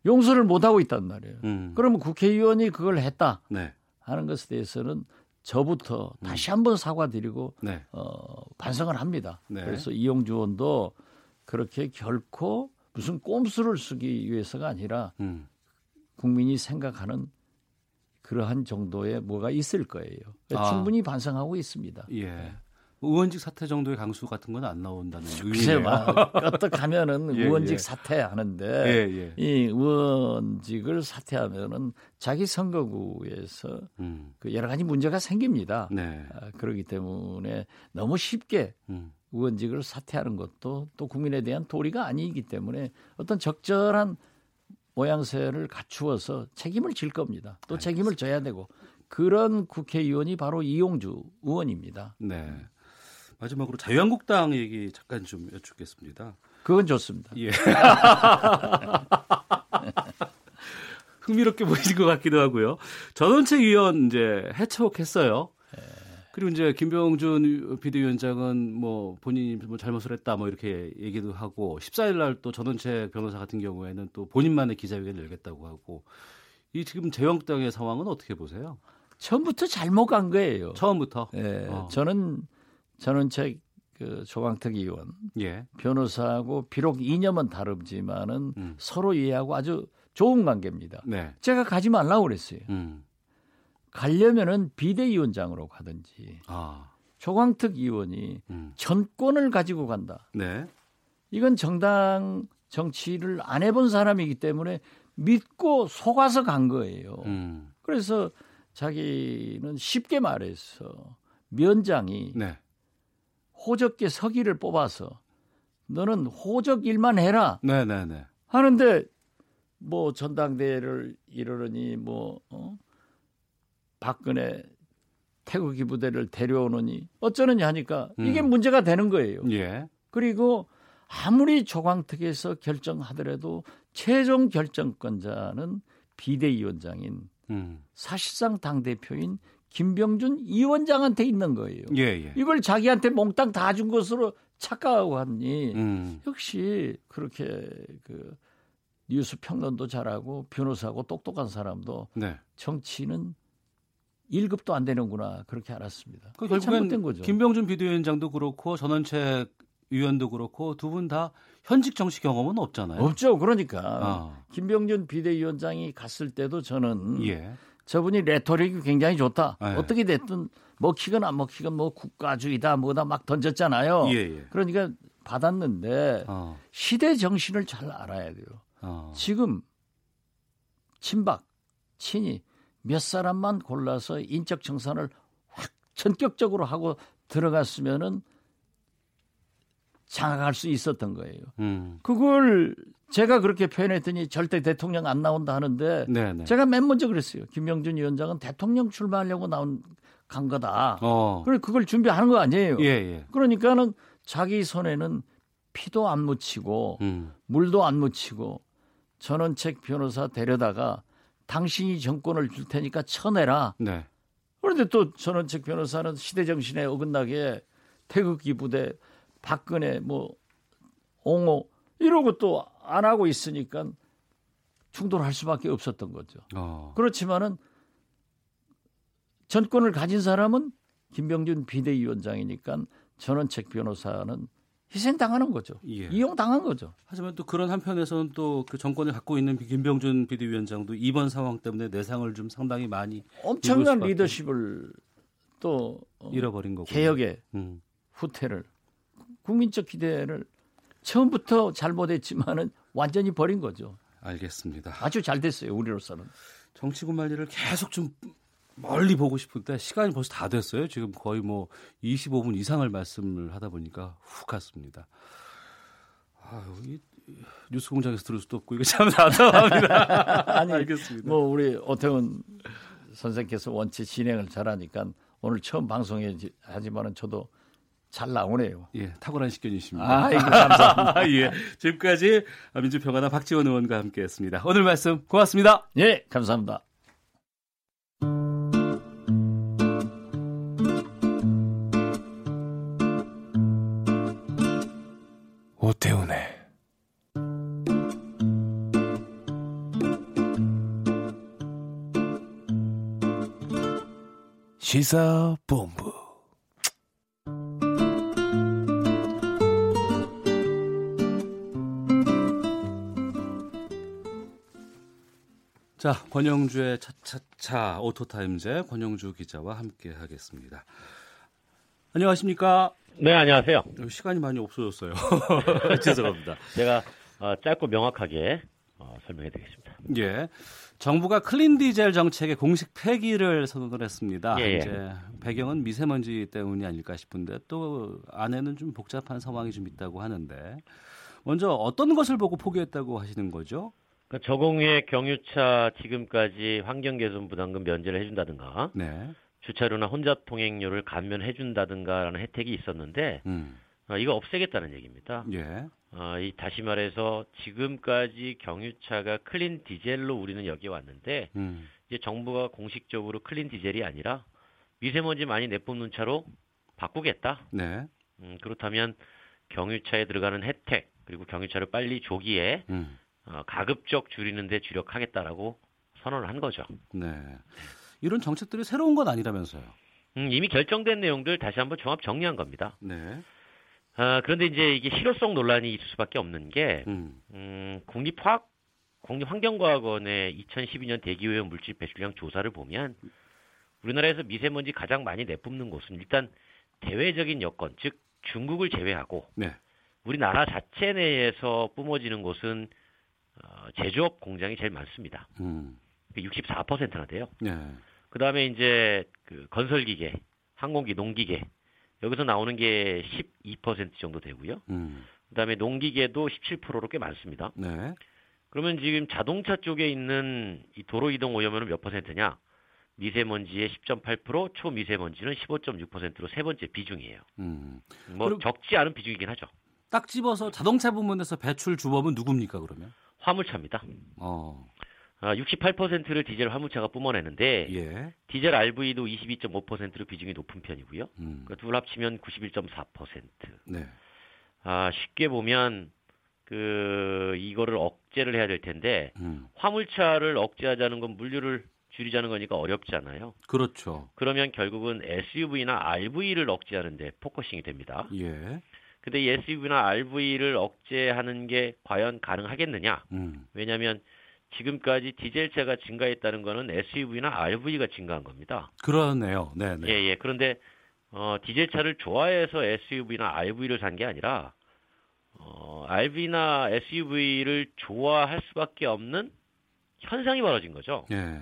용서를 못 하고 있단 말이에요. 음. 그러면 국회의원이 그걸 했다 네. 하는 것에 대해서는 저부터 음. 다시 한번 사과드리고 네. 어, 반성을 합니다. 네. 그래서 이용주 의원도 그렇게 결코 무슨 꼼수를 쓰기 위해서가 아니라 음. 국민이 생각하는 그러한 정도의 뭐가 있을 거예요. 아. 충분히 반성하고 있습니다. 예. 의원직 사퇴 정도의 강수 같은 건 안 나온다는 의미예요. 어떡하면은 예, 의원직 예. 사퇴하는데 예, 예, 이 의원직을 사퇴하면은 자기 선거구에서 음. 그 여러 가지 문제가 생깁니다. 네. 아, 그렇기 때문에 너무 쉽게 음. 의원직을 사퇴하는 것도 또 국민에 대한 도리가 아니기 때문에 어떤 적절한 모양새를 갖추어서 책임을 질 겁니다. 또 알겠습니다. 책임을 져야 되고 그런 국회의원이 바로 이용주 의원입니다. 네. 마지막으로 자유한국당 얘기 잠깐 좀 여쭙겠습니다. 그건 좋습니다. 예. 흥미롭게 보이는 것 같기도 하고요. 전원책 위원 이제 해촉했어요. 그리고 이제 김병준 비대위원장은 뭐 본인이 뭐 잘못을 했다 뭐 이렇게 얘기도 하고 14일 날 또 전원책 변호사 같은 경우에는 또 본인만의 기자회견을 열겠다고 하고 이 지금 재영당의 상황은 어떻게 보세요? 처음부터 잘못 간 거예요. 처음부터. 예. 어. 저는 전원책 그 조광택 의원 예. 변호사하고 비록 이념은 다르지만은 음. 서로 이해하고 아주 좋은 관계입니다. 네. 제가 가지 말라고 그랬어요. 음. 가려면은 비대위원장으로 가든지 아. 조광특 의원이 음. 전권을 가지고 간다. 네. 이건 정당 정치를 안 해본 사람이기 때문에 믿고 속아서 간 거예요. 음. 그래서 자기는 쉽게 말해서 면장이 네. 호적계 서기를 뽑아서 너는 호적 일만 해라. 네네네. 네, 네. 하는데 뭐 전당대회를 이르르니 뭐 어? 박근혜 태극기 부대를 데려오느니 어쩌느냐 하니까 이게 음. 문제가 되는 거예요. 예. 그리고 아무리 조광특에서 결정하더라도 최종 결정권자는 비대위원장인 음. 사실상 당 대표인 김병준 위원장한테 있는 거예요. 예, 예. 이걸 자기한테 몽땅 다 준 것으로 착각하고 하니 음. 역시 그렇게 그 뉴스 평론도 잘하고 변호사고 똑똑한 사람도 네. 정치는 1급도 안 되는구나 그렇게 알았습니다. 그 결국엔 거죠. 김병준 비대위원장도 그렇고 전원책 위원도 그렇고 두 분 다 현직 정치 경험은 없잖아요. 없죠. 그러니까 아. 김병준 비대위원장이 갔을 때도 저는 예. 저분이 레토릭이 굉장히 좋다. 예. 어떻게 됐든 먹히건 안 먹히건 뭐 국가주의다 뭐다 막 던졌잖아요. 예, 예. 그러니까 받았는데 어. 시대 정신을 잘 알아야 돼요. 어. 지금 친박, 친이 몇 사람만 골라서 인적 청산을 확 전격적으로 하고 들어갔으면은 장악할 수 있었던 거예요. 음. 그걸 제가 그렇게 표현했더니 절대 대통령 안 나온다 하는데 네네. 제가 맨 먼저 그랬어요. 김영준 위원장은 대통령 출마하려고 나온 간 거다. 어. 그래 그걸 준비하는 거 아니에요. 예, 예. 그러니까는 자기 손에는 피도 안 묻히고 음. 물도 안 묻히고 전원책 변호사 데려다가 당신이 정권을 줄 테니까 쳐내라. 네. 그런데 또 전원책 변호사는 시대 정신에 어긋나게 태극기 부대 박근혜 뭐 옹호 이러고 또 안 하고 있으니까 충돌할 수밖에 없었던 거죠. 어. 그렇지만은 전권을 가진 사람은 김병준 비대위원장이니까 전원책 변호사는 희생당하는 거죠. 예. 이용당한 거죠. 하지만 또 그런 한편에서는 또 그 정권을 갖고 있는 김병준 비대위원장도 이번 상황 때문에 내상을 좀 상당히 많이 엄청난 리더십을 또 어, 잃어버린 거고 개혁의 음. 후퇴를 국민적 기대를 처음부터 잘못했지만은 완전히 버린 거죠. 알겠습니다. 아주 잘 됐어요 우리로서는. 정치군 말일을 계속 좀 멀리 보고 싶은데 시간이 벌써 다 됐어요. 지금 거의 뭐 25분 이상을 말씀을 하다 보니까 훅 갔습니다. 아, 여기 뉴스 공장에서 들을 수도 없고 이거 참 답답합니다. 아니, 알겠습니다. 뭐 우리 오태훈 선생께서 원체 진행을 잘하니까 오늘 처음 방송에 하지만은 저도 잘 나오네요. 예, 탁월한 식견이십니다. 아, 예, 감사합니다. 예, 지금까지 민주평화당 박지원 의원과 함께했습니다. 오늘 말씀 고맙습니다. 예, 감사합니다. 시사본부 자, 권영주의 차차차 오토타임즈 권영주 기자와 함께 하겠습니다. 안녕하십니까? 네, 안녕하세요. 시간이 많이 없어졌어요. 죄송합니다. 제가 어, 짧고 명확하게 어, 설명해 드리겠습니다. 예. 정부가 클린 디젤 정책의 공식 폐기를 선언을 했습니다. 예, 예. 이제 배경은 미세먼지 때문이 아닐까 싶은데 또 안에는 좀 복잡한 상황이 좀 있다고 하는데 먼저 어떤 것을 보고 포기했다고 하시는 거죠? 그러니까 저공해 경유차 지금까지 환경 개선 부담금 면제를 해준다든가 네. 주차료나 혼잡 통행료를 감면해준다든가라는 혜택이 있었는데 음. 어, 이거 없애겠다는 얘기입니다. 예. 어, 이 다시 말해서 지금까지 경유차가 클린 디젤로 우리는 여기 왔는데 음. 이제 정부가 공식적으로 클린 디젤이 아니라 미세먼지 많이 내뿜는 차로 바꾸겠다. 네. 음, 그렇다면 경유차에 들어가는 혜택 그리고 경유차를 빨리 조기에 음. 어, 가급적 줄이는데 주력하겠다라고 선언을 한 거죠. 네. 이런 정책들이 새로운 건 아니라면서요. 음, 이미 결정된 내용들 다시 한번 종합 정리한 겁니다. 네. 아, 그런데 이제 이게 실효성 논란이 있을 수밖에 없는 게 음. 음, 국립화학 국립환경과학원의 2012년 대기오염 물질 배출량 조사를 보면 우리나라에서 미세먼지 가장 많이 내뿜는 곳은 일단 대외적인 여건, 즉 중국을 제외하고 네. 우리나라 자체 내에서 뿜어지는 곳은 어, 제조업 공장이 제일 많습니다. 음. 64%나 돼요. 네. 그 다음에 이제 그 건설기계, 항공기, 농기계 여기서 나오는 게 12% 정도 되고요. 음. 그 다음에 농기계도 17%로 꽤 많습니다. 네. 그러면 지금 자동차 쪽에 있는 이 도로 이동 오염은 몇 퍼센트냐? 미세먼지의 10.8%, 초미세먼지는 15.6%로 세 번째 비중이에요. 음. 뭐 적지 않은 비중이긴 하죠. 딱 집어서 자동차 부문에서 배출 주범은 누굽니까 그러면? 화물차입니다. 어. 68%를 아, 디젤 화물차가 뿜어내는데 예. 디젤 RV도 22.5%로 비중이 높은 편이고요. 음. 그러니까 둘 합치면 91.4%. 네. 아, 쉽게 보면 그 이거를 억제를 해야 될 텐데 음. 화물차를 억제하자는 건 물류를 줄이자는 거니까 어렵잖아요. 그렇죠. 그러면 결국은 SUV나 RV를 억제하는데 focusing이 됩니다. 예. 근데 이 SUV나 RV를 억제하는 게 과연 가능하겠느냐? 음. 왜냐하면 지금까지 디젤차가 증가했다는 거는 SUV나 RV가 증가한 겁니다. 그러네요. 네, 네. 예, 예. 그런데 어, 디젤차를 좋아해서 SUV나 RV를 산 게 아니라 어, RV나 SUV를 좋아할 수밖에 없는 현상이 벌어진 거죠. 예.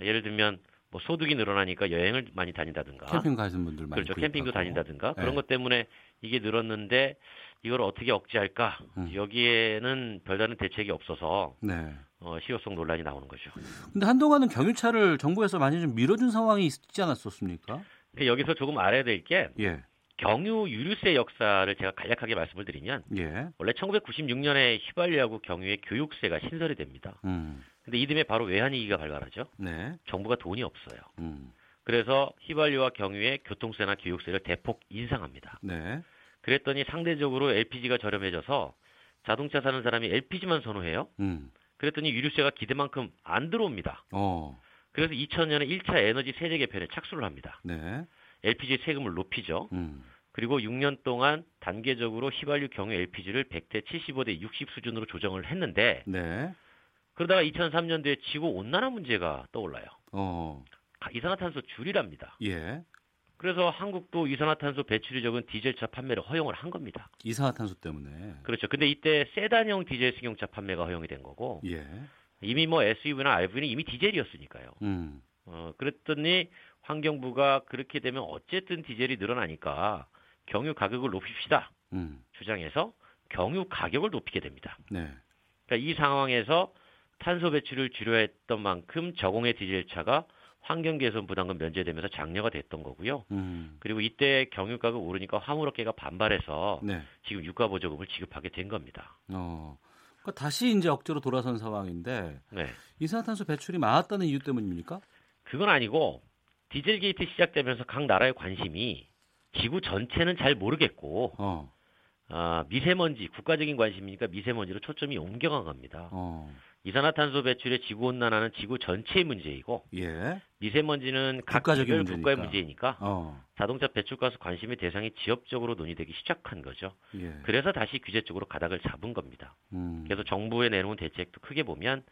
예를 들면 뭐 소득이 늘어나니까 여행을 많이 다닌다든가 캠핑 가시는 분들 많이 그렇죠. 캠핑도 다닌다든가 예. 그런 것 때문에 이게 늘었는데 이걸 어떻게 억제할까? 음. 여기에는 별다른 대책이 없어서 네. 어, 실효성 논란이 나오는 거죠. 근데 한동안은 경유차를 정부에서 많이 좀 밀어준 상황이 있지 않았었습니까? 여기서 조금 알아야 될게 예. 경유 유류세 역사를 제가 간략하게 말씀을 드리면 예. 원래 1996년에 휘발유하고 경유의 교육세가 신설이 됩니다. 음. 근데 이듬해 바로 외환 위기가 발발하죠. 네. 정부가 돈이 없어요. 음. 그래서 휘발유와 경유의 교통세나 교육세를 대폭 인상합니다. 네. 그랬더니 상대적으로 LPG가 저렴해져서 자동차 사는 사람이 LPG만 선호해요. 음. 그랬더니 유류세가 기대만큼 안 들어옵니다. 어. 그래서 2000년에 1차 에너지 세제 개편에 착수를 합니다. 네. LPG 세금을 높이죠. 음. 그리고 6년 동안 단계적으로 휘발유 경유 LPG를 100대 75대 60 수준으로 조정을 했는데 네. 그러다가 2003년도에 지구 온난화 문제가 떠올라요. 어. 이산화탄소 줄이랍니다. 예. 그래서 한국도 이산화탄소 배출이 적은 디젤차 판매를 허용을 한 겁니다. 이산화탄소 때문에. 그렇죠. 근데 이때 세단형 디젤 승용차 판매가 허용이 된 거고. 예. 이미 뭐 SUV나 RV는 이미 디젤이었으니까요. 음. 어, 그랬더니 환경부가 그렇게 되면 어쨌든 디젤이 늘어나니까 경유 가격을 높입시다. 음. 주장해서 경유 가격을 높이게 됩니다. 네. 그러니까 이 상황에서 탄소 배출을 줄여야 했던 만큼 저공해 디젤차가 환경 개선 부담금 면제되면서 장려가 됐던 거고요. 음. 그리고 이때 경유가가 오르니까 화물업계가 반발해서 네. 지금 유가 보조금을 지급하게 된 겁니다. 어. 그러니까 다시 이제 억제로 돌아선 상황인데 네. 이산화탄소 배출이 많았다는 이유 때문입니까? 그건 아니고 디젤 게이트 시작되면서 각 나라의 관심이 지구 전체는 잘 모르겠고 어. 아, 미세먼지 국가적인 관심이니까 미세먼지로 초점이 옮겨간 겁니다. 어. 이산화탄소 배출의 지구 온난화는 지구 전체의 문제이고 예. 미세먼지는 각국적인 문제니까. 국가의 문제이니까 어. 자동차 배출가스 관심의 대상이 지역적으로 논의되기 시작한 거죠. 예. 그래서 다시 규제 쪽으로 가닥을 잡은 겁니다. 음. 그래서 정부에 내놓은 대책도 크게 보면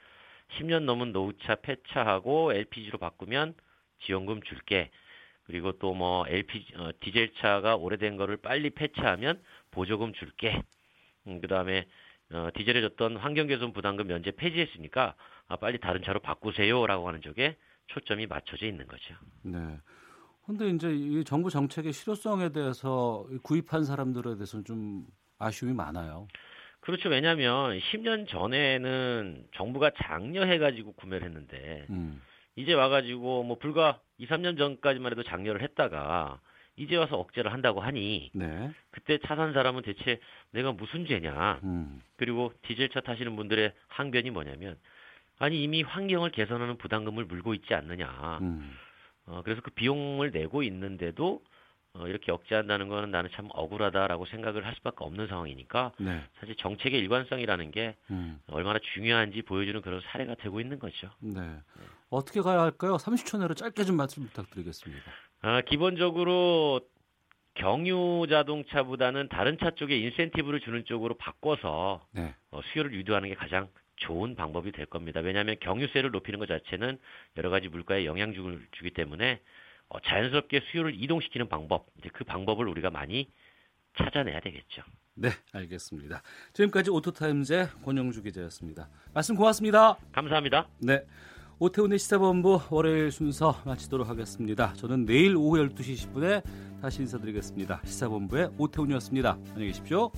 10년 넘은 노후차 폐차하고 LPG로 바꾸면 지원금 줄게. 그리고 또 뭐 LPG 어, 디젤 차가 오래된 거를 빨리 폐차하면 보조금 줄게. 음, 그다음에 어, 디젤에 줬던 환경개선 부담금 면제 폐지했으니까 아, 빨리 다른 차로 바꾸세요라고 하는 쪽에 초점이 맞춰져 있는 거죠. 네. 근데 이제 이 정부 정책의 실효성에 대해서 구입한 사람들에 대해서는 좀 아쉬움이 많아요. 그렇죠. 왜냐하면 10년 전에는 정부가 장려해가지고 구매를 했는데 음. 이제 와가지고 뭐 불과 2, 3년 전까지만 해도 장려를 했다가 이제 와서 억제를 한다고 하니 네. 그때 차 산 사람은 대체 내가 무슨 죄냐. 음. 그리고 디젤차 타시는 분들의 항변이 뭐냐면 아니 이미 환경을 개선하는 부담금을 물고 있지 않느냐. 음. 어, 그래서 그 비용을 내고 있는데도 어, 이렇게 억제한다는 거는 나는 참 억울하다라고 생각을 할 수밖에 없는 상황이니까 네. 사실 정책의 일관성이라는 게 음. 얼마나 중요한지 보여주는 그런 사례가 되고 있는 거죠. 네. 네. 어떻게 가야 할까요? 30초 내로 짧게 좀 말씀 부탁드리겠습니다. 아, 기본적으로 경유 자동차보다는 다른 차 쪽에 인센티브를 주는 쪽으로 바꿔서 네. 어, 수요를 유도하는 게 가장 좋은 방법이 될 겁니다. 왜냐하면 경유세를 높이는 것 자체는 여러 가지 물가에 영향을 주기 때문에 어, 자연스럽게 수요를 이동시키는 방법, 이제 그 방법을 우리가 많이 찾아내야 되겠죠. 네, 알겠습니다. 지금까지 오토타임즈의 권영주 기자였습니다. 말씀 고맙습니다. 감사합니다. 네. 오태훈의 시사본부 월요일 순서 마치도록 하겠습니다. 저는 내일 오후 12시 10분에 다시 인사드리겠습니다. 시사본부의 오태훈이었습니다. 안녕히 계십시오.